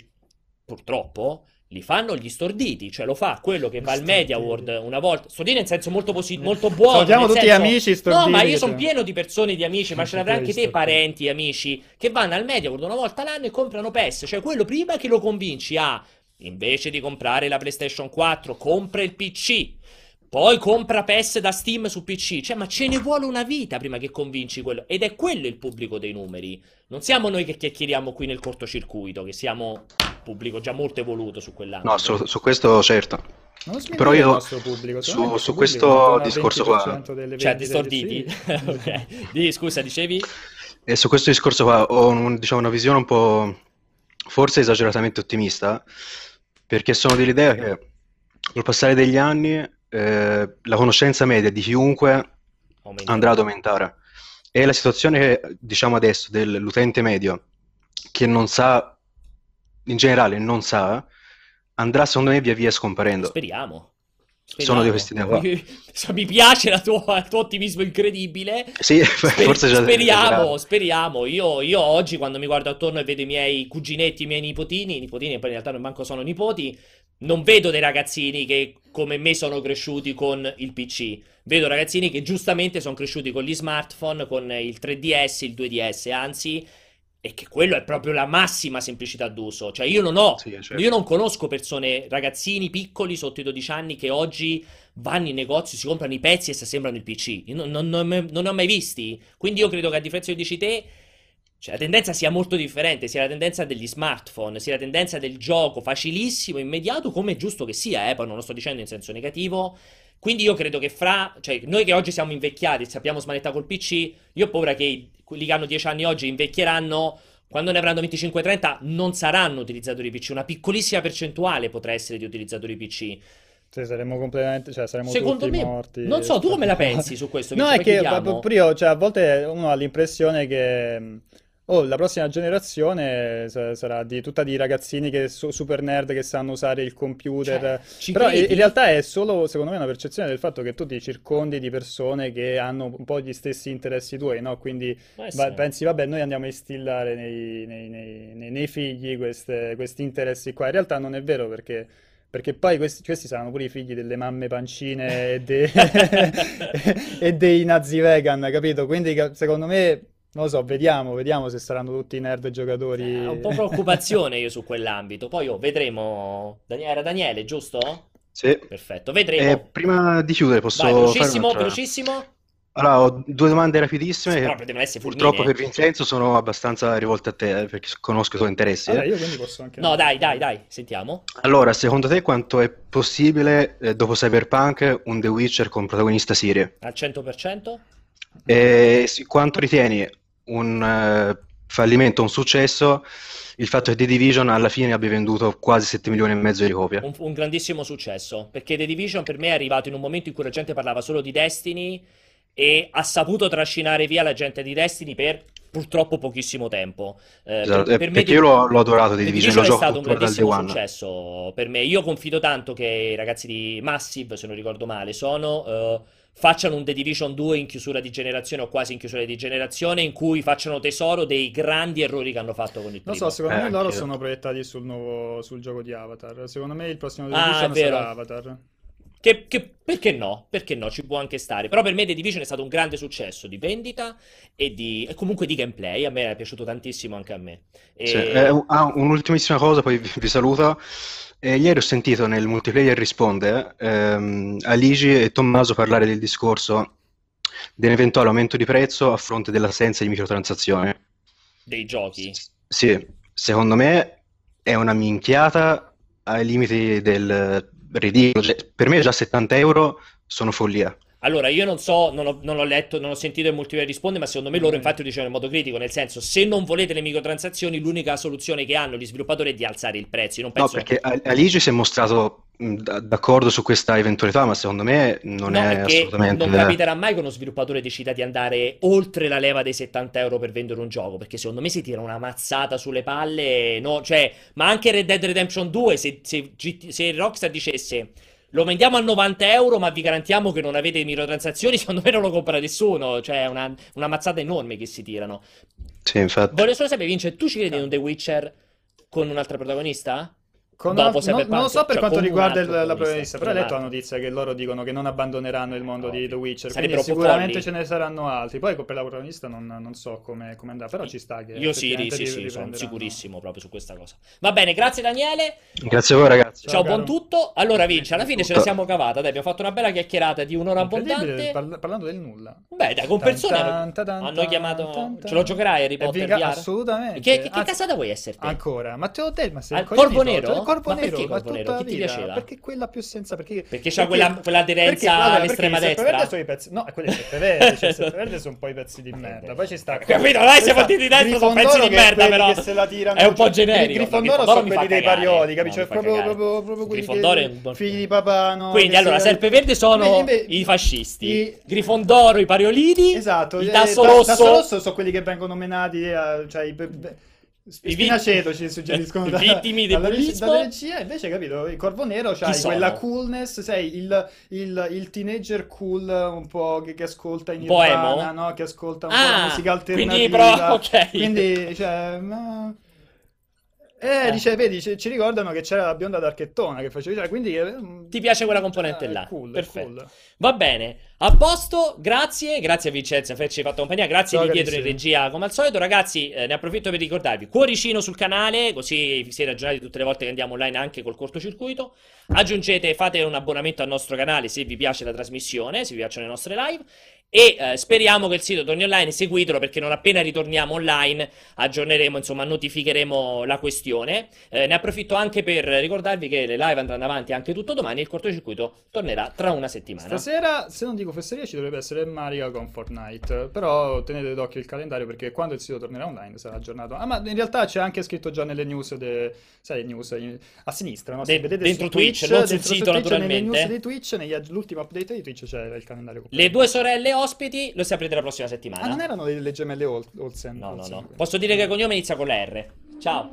purtroppo, li fanno gli storditi, cioè lo fa quello che va al Media World una volta, storditi nel senso molto, posi- molto buono, Salutiamo tutti gli senso- amici No, storditi ma io sono c'è. pieno di persone, di amici, ma ce l'avrai anche te, parenti, amici, che vanno al Media World una volta l'anno e comprano PES, cioè quello prima che lo convinci a, invece di comprare la PlayStation 4, compra il PC. Poi compra PES da Steam su PC, cioè, ma ce ne vuole una vita prima che convinci quello. Ed è quello il pubblico dei numeri. Non siamo noi che chiacchieriamo qui nel cortocircuito, che siamo pubblico già molto evoluto su quell'ambito. No, su, su questo certo. Però io pubblico, su- su questo discorso qua- 20% delle Cioè, distorditi? sì. ok. Di, scusa, dicevi? E su questo discorso qua ho un- diciamo, una visione un po' forse esageratamente ottimista, perché sono dell'idea che col passare degli anni eh, la conoscenza media di chiunque Aumenta. andrà ad aumentare. E la situazione che diciamo adesso dell'utente medio che non sa, in generale non sa, andrà secondo me via via scomparendo. Speriamo. Sono di questi qua. Mi, piace la tua- il tuo ottimismo incredibile. Sì, Sper- forse già speriamo, speriamo. Io, io oggi, quando mi guardo attorno e vedo i miei cuginetti, i miei nipotini, nipotini, e poi in realtà non manco sono nipoti, non vedo dei ragazzini che come me sono cresciuti con il PC. Vedo ragazzini che giustamente sono cresciuti con gli smartphone, con il 3DS, il 2DS, anzi, e che quello è proprio la massima semplicità d'uso. Cioè, io non ho Sì, certo. io non conosco persone, ragazzini piccoli sotto i 12 anni che oggi vanno in negozio, si comprano i pezzi e si assemblano il PC. Io non, non- non- non ne ho mai visti. Quindi io credo che a differenza di dici te, cioè, la tendenza sia molto differente, sia la tendenza degli smartphone, sia la tendenza del gioco facilissimo, immediato, come è giusto che sia, eh, poi non lo sto dicendo in senso negativo. Quindi io credo che fra, cioè noi che oggi siamo invecchiati, sappiamo smanettare col PC, io ho paura che quelli che hanno 10 anni oggi invecchieranno, quando ne avranno 25-30 non saranno utilizzatori PC, una piccolissima percentuale potrà essere di utilizzatori PC. Sì, saremmo completamente, cioè saremmo Secondo tutti me, morti. non so, tu come la pensi su questo? No, è che io, cioè, a volte uno ha l'impressione che oh, la prossima generazione sa- sarà di, tutta di ragazzini che so- super nerd che sanno usare il computer. Cioè, ci Però in, credi? in realtà è solo, secondo me, una percezione del fatto che tu ti circondi di persone che hanno un po' gli stessi interessi tuoi, no? Quindi Può va- pensi, vabbè, noi andiamo a instillare nei, nei- nei- nei- figli queste- questi interessi qua. In realtà non è vero perché. Perché poi questi, questi saranno pure i figli delle mamme pancine e, de- e dei nazi vegan, capito? Quindi secondo me, non lo so, vediamo, vediamo se saranno tutti nerd giocatori. Eh, Ho un po' preoccupazione io su quell'ambito. Poi oh, vedremo. Era Daniele, giusto? Sì. Perfetto, vedremo. prima di chiudere posso Vai, velocissimo, velocissimo. Allora, ho due domande rapidissime che Proprio devono essere purtroppo per Vincenzo sono abbastanza rivolte a te, eh, perché conosco i tuoi interessi. Vabbè, eh. io quindi posso anche... No, dai, dai, dai, sentiamo. Allora, secondo te quanto è possibile, eh, dopo Cyberpunk, un The Witcher con protagonista Siria? Al 100%? E sì, quanto ritieni un eh, fallimento un successo il fatto che The Division alla fine abbia venduto quasi 7 milioni e mezzo di copie. Un, un grandissimo successo, perché The Division per me è arrivato in un momento in cui la gente parlava solo di Destiny e ha saputo trascinare via la gente di Destiny per purtroppo pochissimo tempo. Eh, esatto, per, per perché me, io l'ho, l'ho adorato The Division, Division è stato un grandissimo successo per me. Io confido tanto che i ragazzi di Massive, se non ricordo male, sono... Uh, facciano un The Division 2 in chiusura di generazione o quasi in chiusura di generazione in cui facciano tesoro dei grandi errori che hanno fatto con il primo. Non so, secondo eh, me loro sono proiettati sul nuovo sul gioco di Avatar. Secondo me il prossimo The ah, Division sarà Avatar. Che, che, perché no? Perché no? Ci può anche stare. Però per me The Division è stato un grande successo di vendita e, di, e comunque di gameplay. A me è piaciuto tantissimo anche a me. E... Sì, eh, ah, un'ultimissima cosa, poi vi, vi saluto. Eh, ieri ho sentito nel multiplayer risponde ehm, Aligi e Tommaso parlare del discorso dell'eventuale aumento di prezzo a fronte dell'assenza di microtransazioni. Dei giochi? S- sì, secondo me è una minchiata ai limiti del ridicolo. Cioè, per me già 70 euro sono follia. Allora, io non so, non ho, non ho, letto, non ho sentito il multiplayer risponde, ma secondo me loro infatti lo dicevano in modo critico, nel senso, se non volete le microtransazioni, l'unica soluzione che hanno gli sviluppatori è di alzare il prezzo. No, perché Aligi si è mostrato d'accordo su questa eventualità, ma secondo me non no, è assolutamente... Non capiterà mai che uno sviluppatore decida di andare oltre la leva dei 70 euro per vendere un gioco, perché secondo me si tira una mazzata sulle palle, no? Cioè, ma anche Red Dead Redemption 2, se, se, se Rockstar dicesse lo vendiamo a 90 euro, ma vi garantiamo che non avete microtransazioni. Secondo me non lo compra nessuno. Cioè, è una, una mazzata enorme che si tirano. Sì, infatti. Voglio solo sapere, Vince, tu ci credi in un The Witcher con un'altra protagonista? Con dopo no, non lo so per cioè, quanto riguarda il, la protagonista, però hai letto la notizia che loro dicono che non abbandoneranno il mondo oh, di The Witcher, quindi sicuramente folli. ce ne saranno altri. Poi per la protagonista non, non so come, come andrà, però ci sta che... Io sì, sì, sì, sono sicurissimo proprio su questa cosa. Va bene, grazie Daniele. Grazie a voi ragazzi. Ciao, Ciao buon tutto. Allora Vince, alla fine ce la siamo cavata, dai, abbiamo fatto una bella chiacchierata di un'ora abbondante. Parla- parlando del nulla. Beh, dai, con persone tan, tan, tan, hanno chiamato... Ce lo giocherai Harry Potter Viga, Assolutamente. Che, che, che casata vuoi essere te? Ancora? Ma te l'ho detto, ma sei... Corvo Nero? Corvo Nero, nero, chi ti piaceva? Perché quella più senza. Perché, perché c'ha quella, quella aderenza perché, all'estrema destra. Sono i pezzi, no, quelli serpeverde. cioè, serpeverde sono un po' i pezzi di merda. Poi ci sta. Capito? Dai, siamo partiti di destra, sono pezzi di merda, però. Che se la tirano, è un po' generico. I Grifondoro sono quelli dei parioli, capisci? Cioè, proprio, proprio, proprio quelli figli di papà. No, Quindi, allora, serpeverde sono i fascisti. Grifondoro, i pariolini. Esatto. Il eh, tasso rosso. sono quelli che vengono menati. Eh, cioè, Spinaceto ci suggeriscono da, vittimi del bullismo regia invece capito? Il Corvo Nero c'ha quella coolness sei il, il, il, teenager cool un po' che, che ascolta in Nirvana no? che ascolta un ah, po' musica alternativa. quindi però ok. Quindi cioè ma... Eh, eh, dice, vedi, ci, ci, ricordano che c'era la bionda d'archettona che faceva, quindi... Eh, Ti piace quella componente eh, là? Cool, Perfetto. Cool. Va bene, a posto, grazie, grazie a Vincenzo per averci fatto compagnia, grazie Ciao, di dietro in regia come al solito. Ragazzi, ne approfitto per ricordarvi, cuoricino sul canale, così vi siete aggiornati tutte le volte che andiamo online anche col cortocircuito. Aggiungete, fate un abbonamento al nostro canale se vi piace la trasmissione, se vi piacciono le nostre live e eh, speriamo che il sito torni online, seguitelo perché non appena ritorniamo online aggiorneremo, insomma notificheremo la questione. Eh, ne approfitto anche per ricordarvi che le live andranno avanti anche tutto domani e il cortocircuito tornerà tra una settimana. Stasera, se non dico fesseria, ci dovrebbe essere Maria con Fortnite, però tenete d'occhio il calendario perché quando il sito tornerà online sarà aggiornato. Ah, ma in realtà c'è anche scritto già nelle news, de... sai, news a sinistra, no? De- vedete dentro Twitch, Twitch, non sul sito Twitch, naturalmente. Nelle news di Twitch, negli, l'ultimo update di Twitch c'è il calendario completo. Le due sorelle ospiti lo saprete la prossima settimana. Ah, non erano le, le gemelle Olsen? No, no, no. Posso dire che il cognome inizia con la R. Ciao.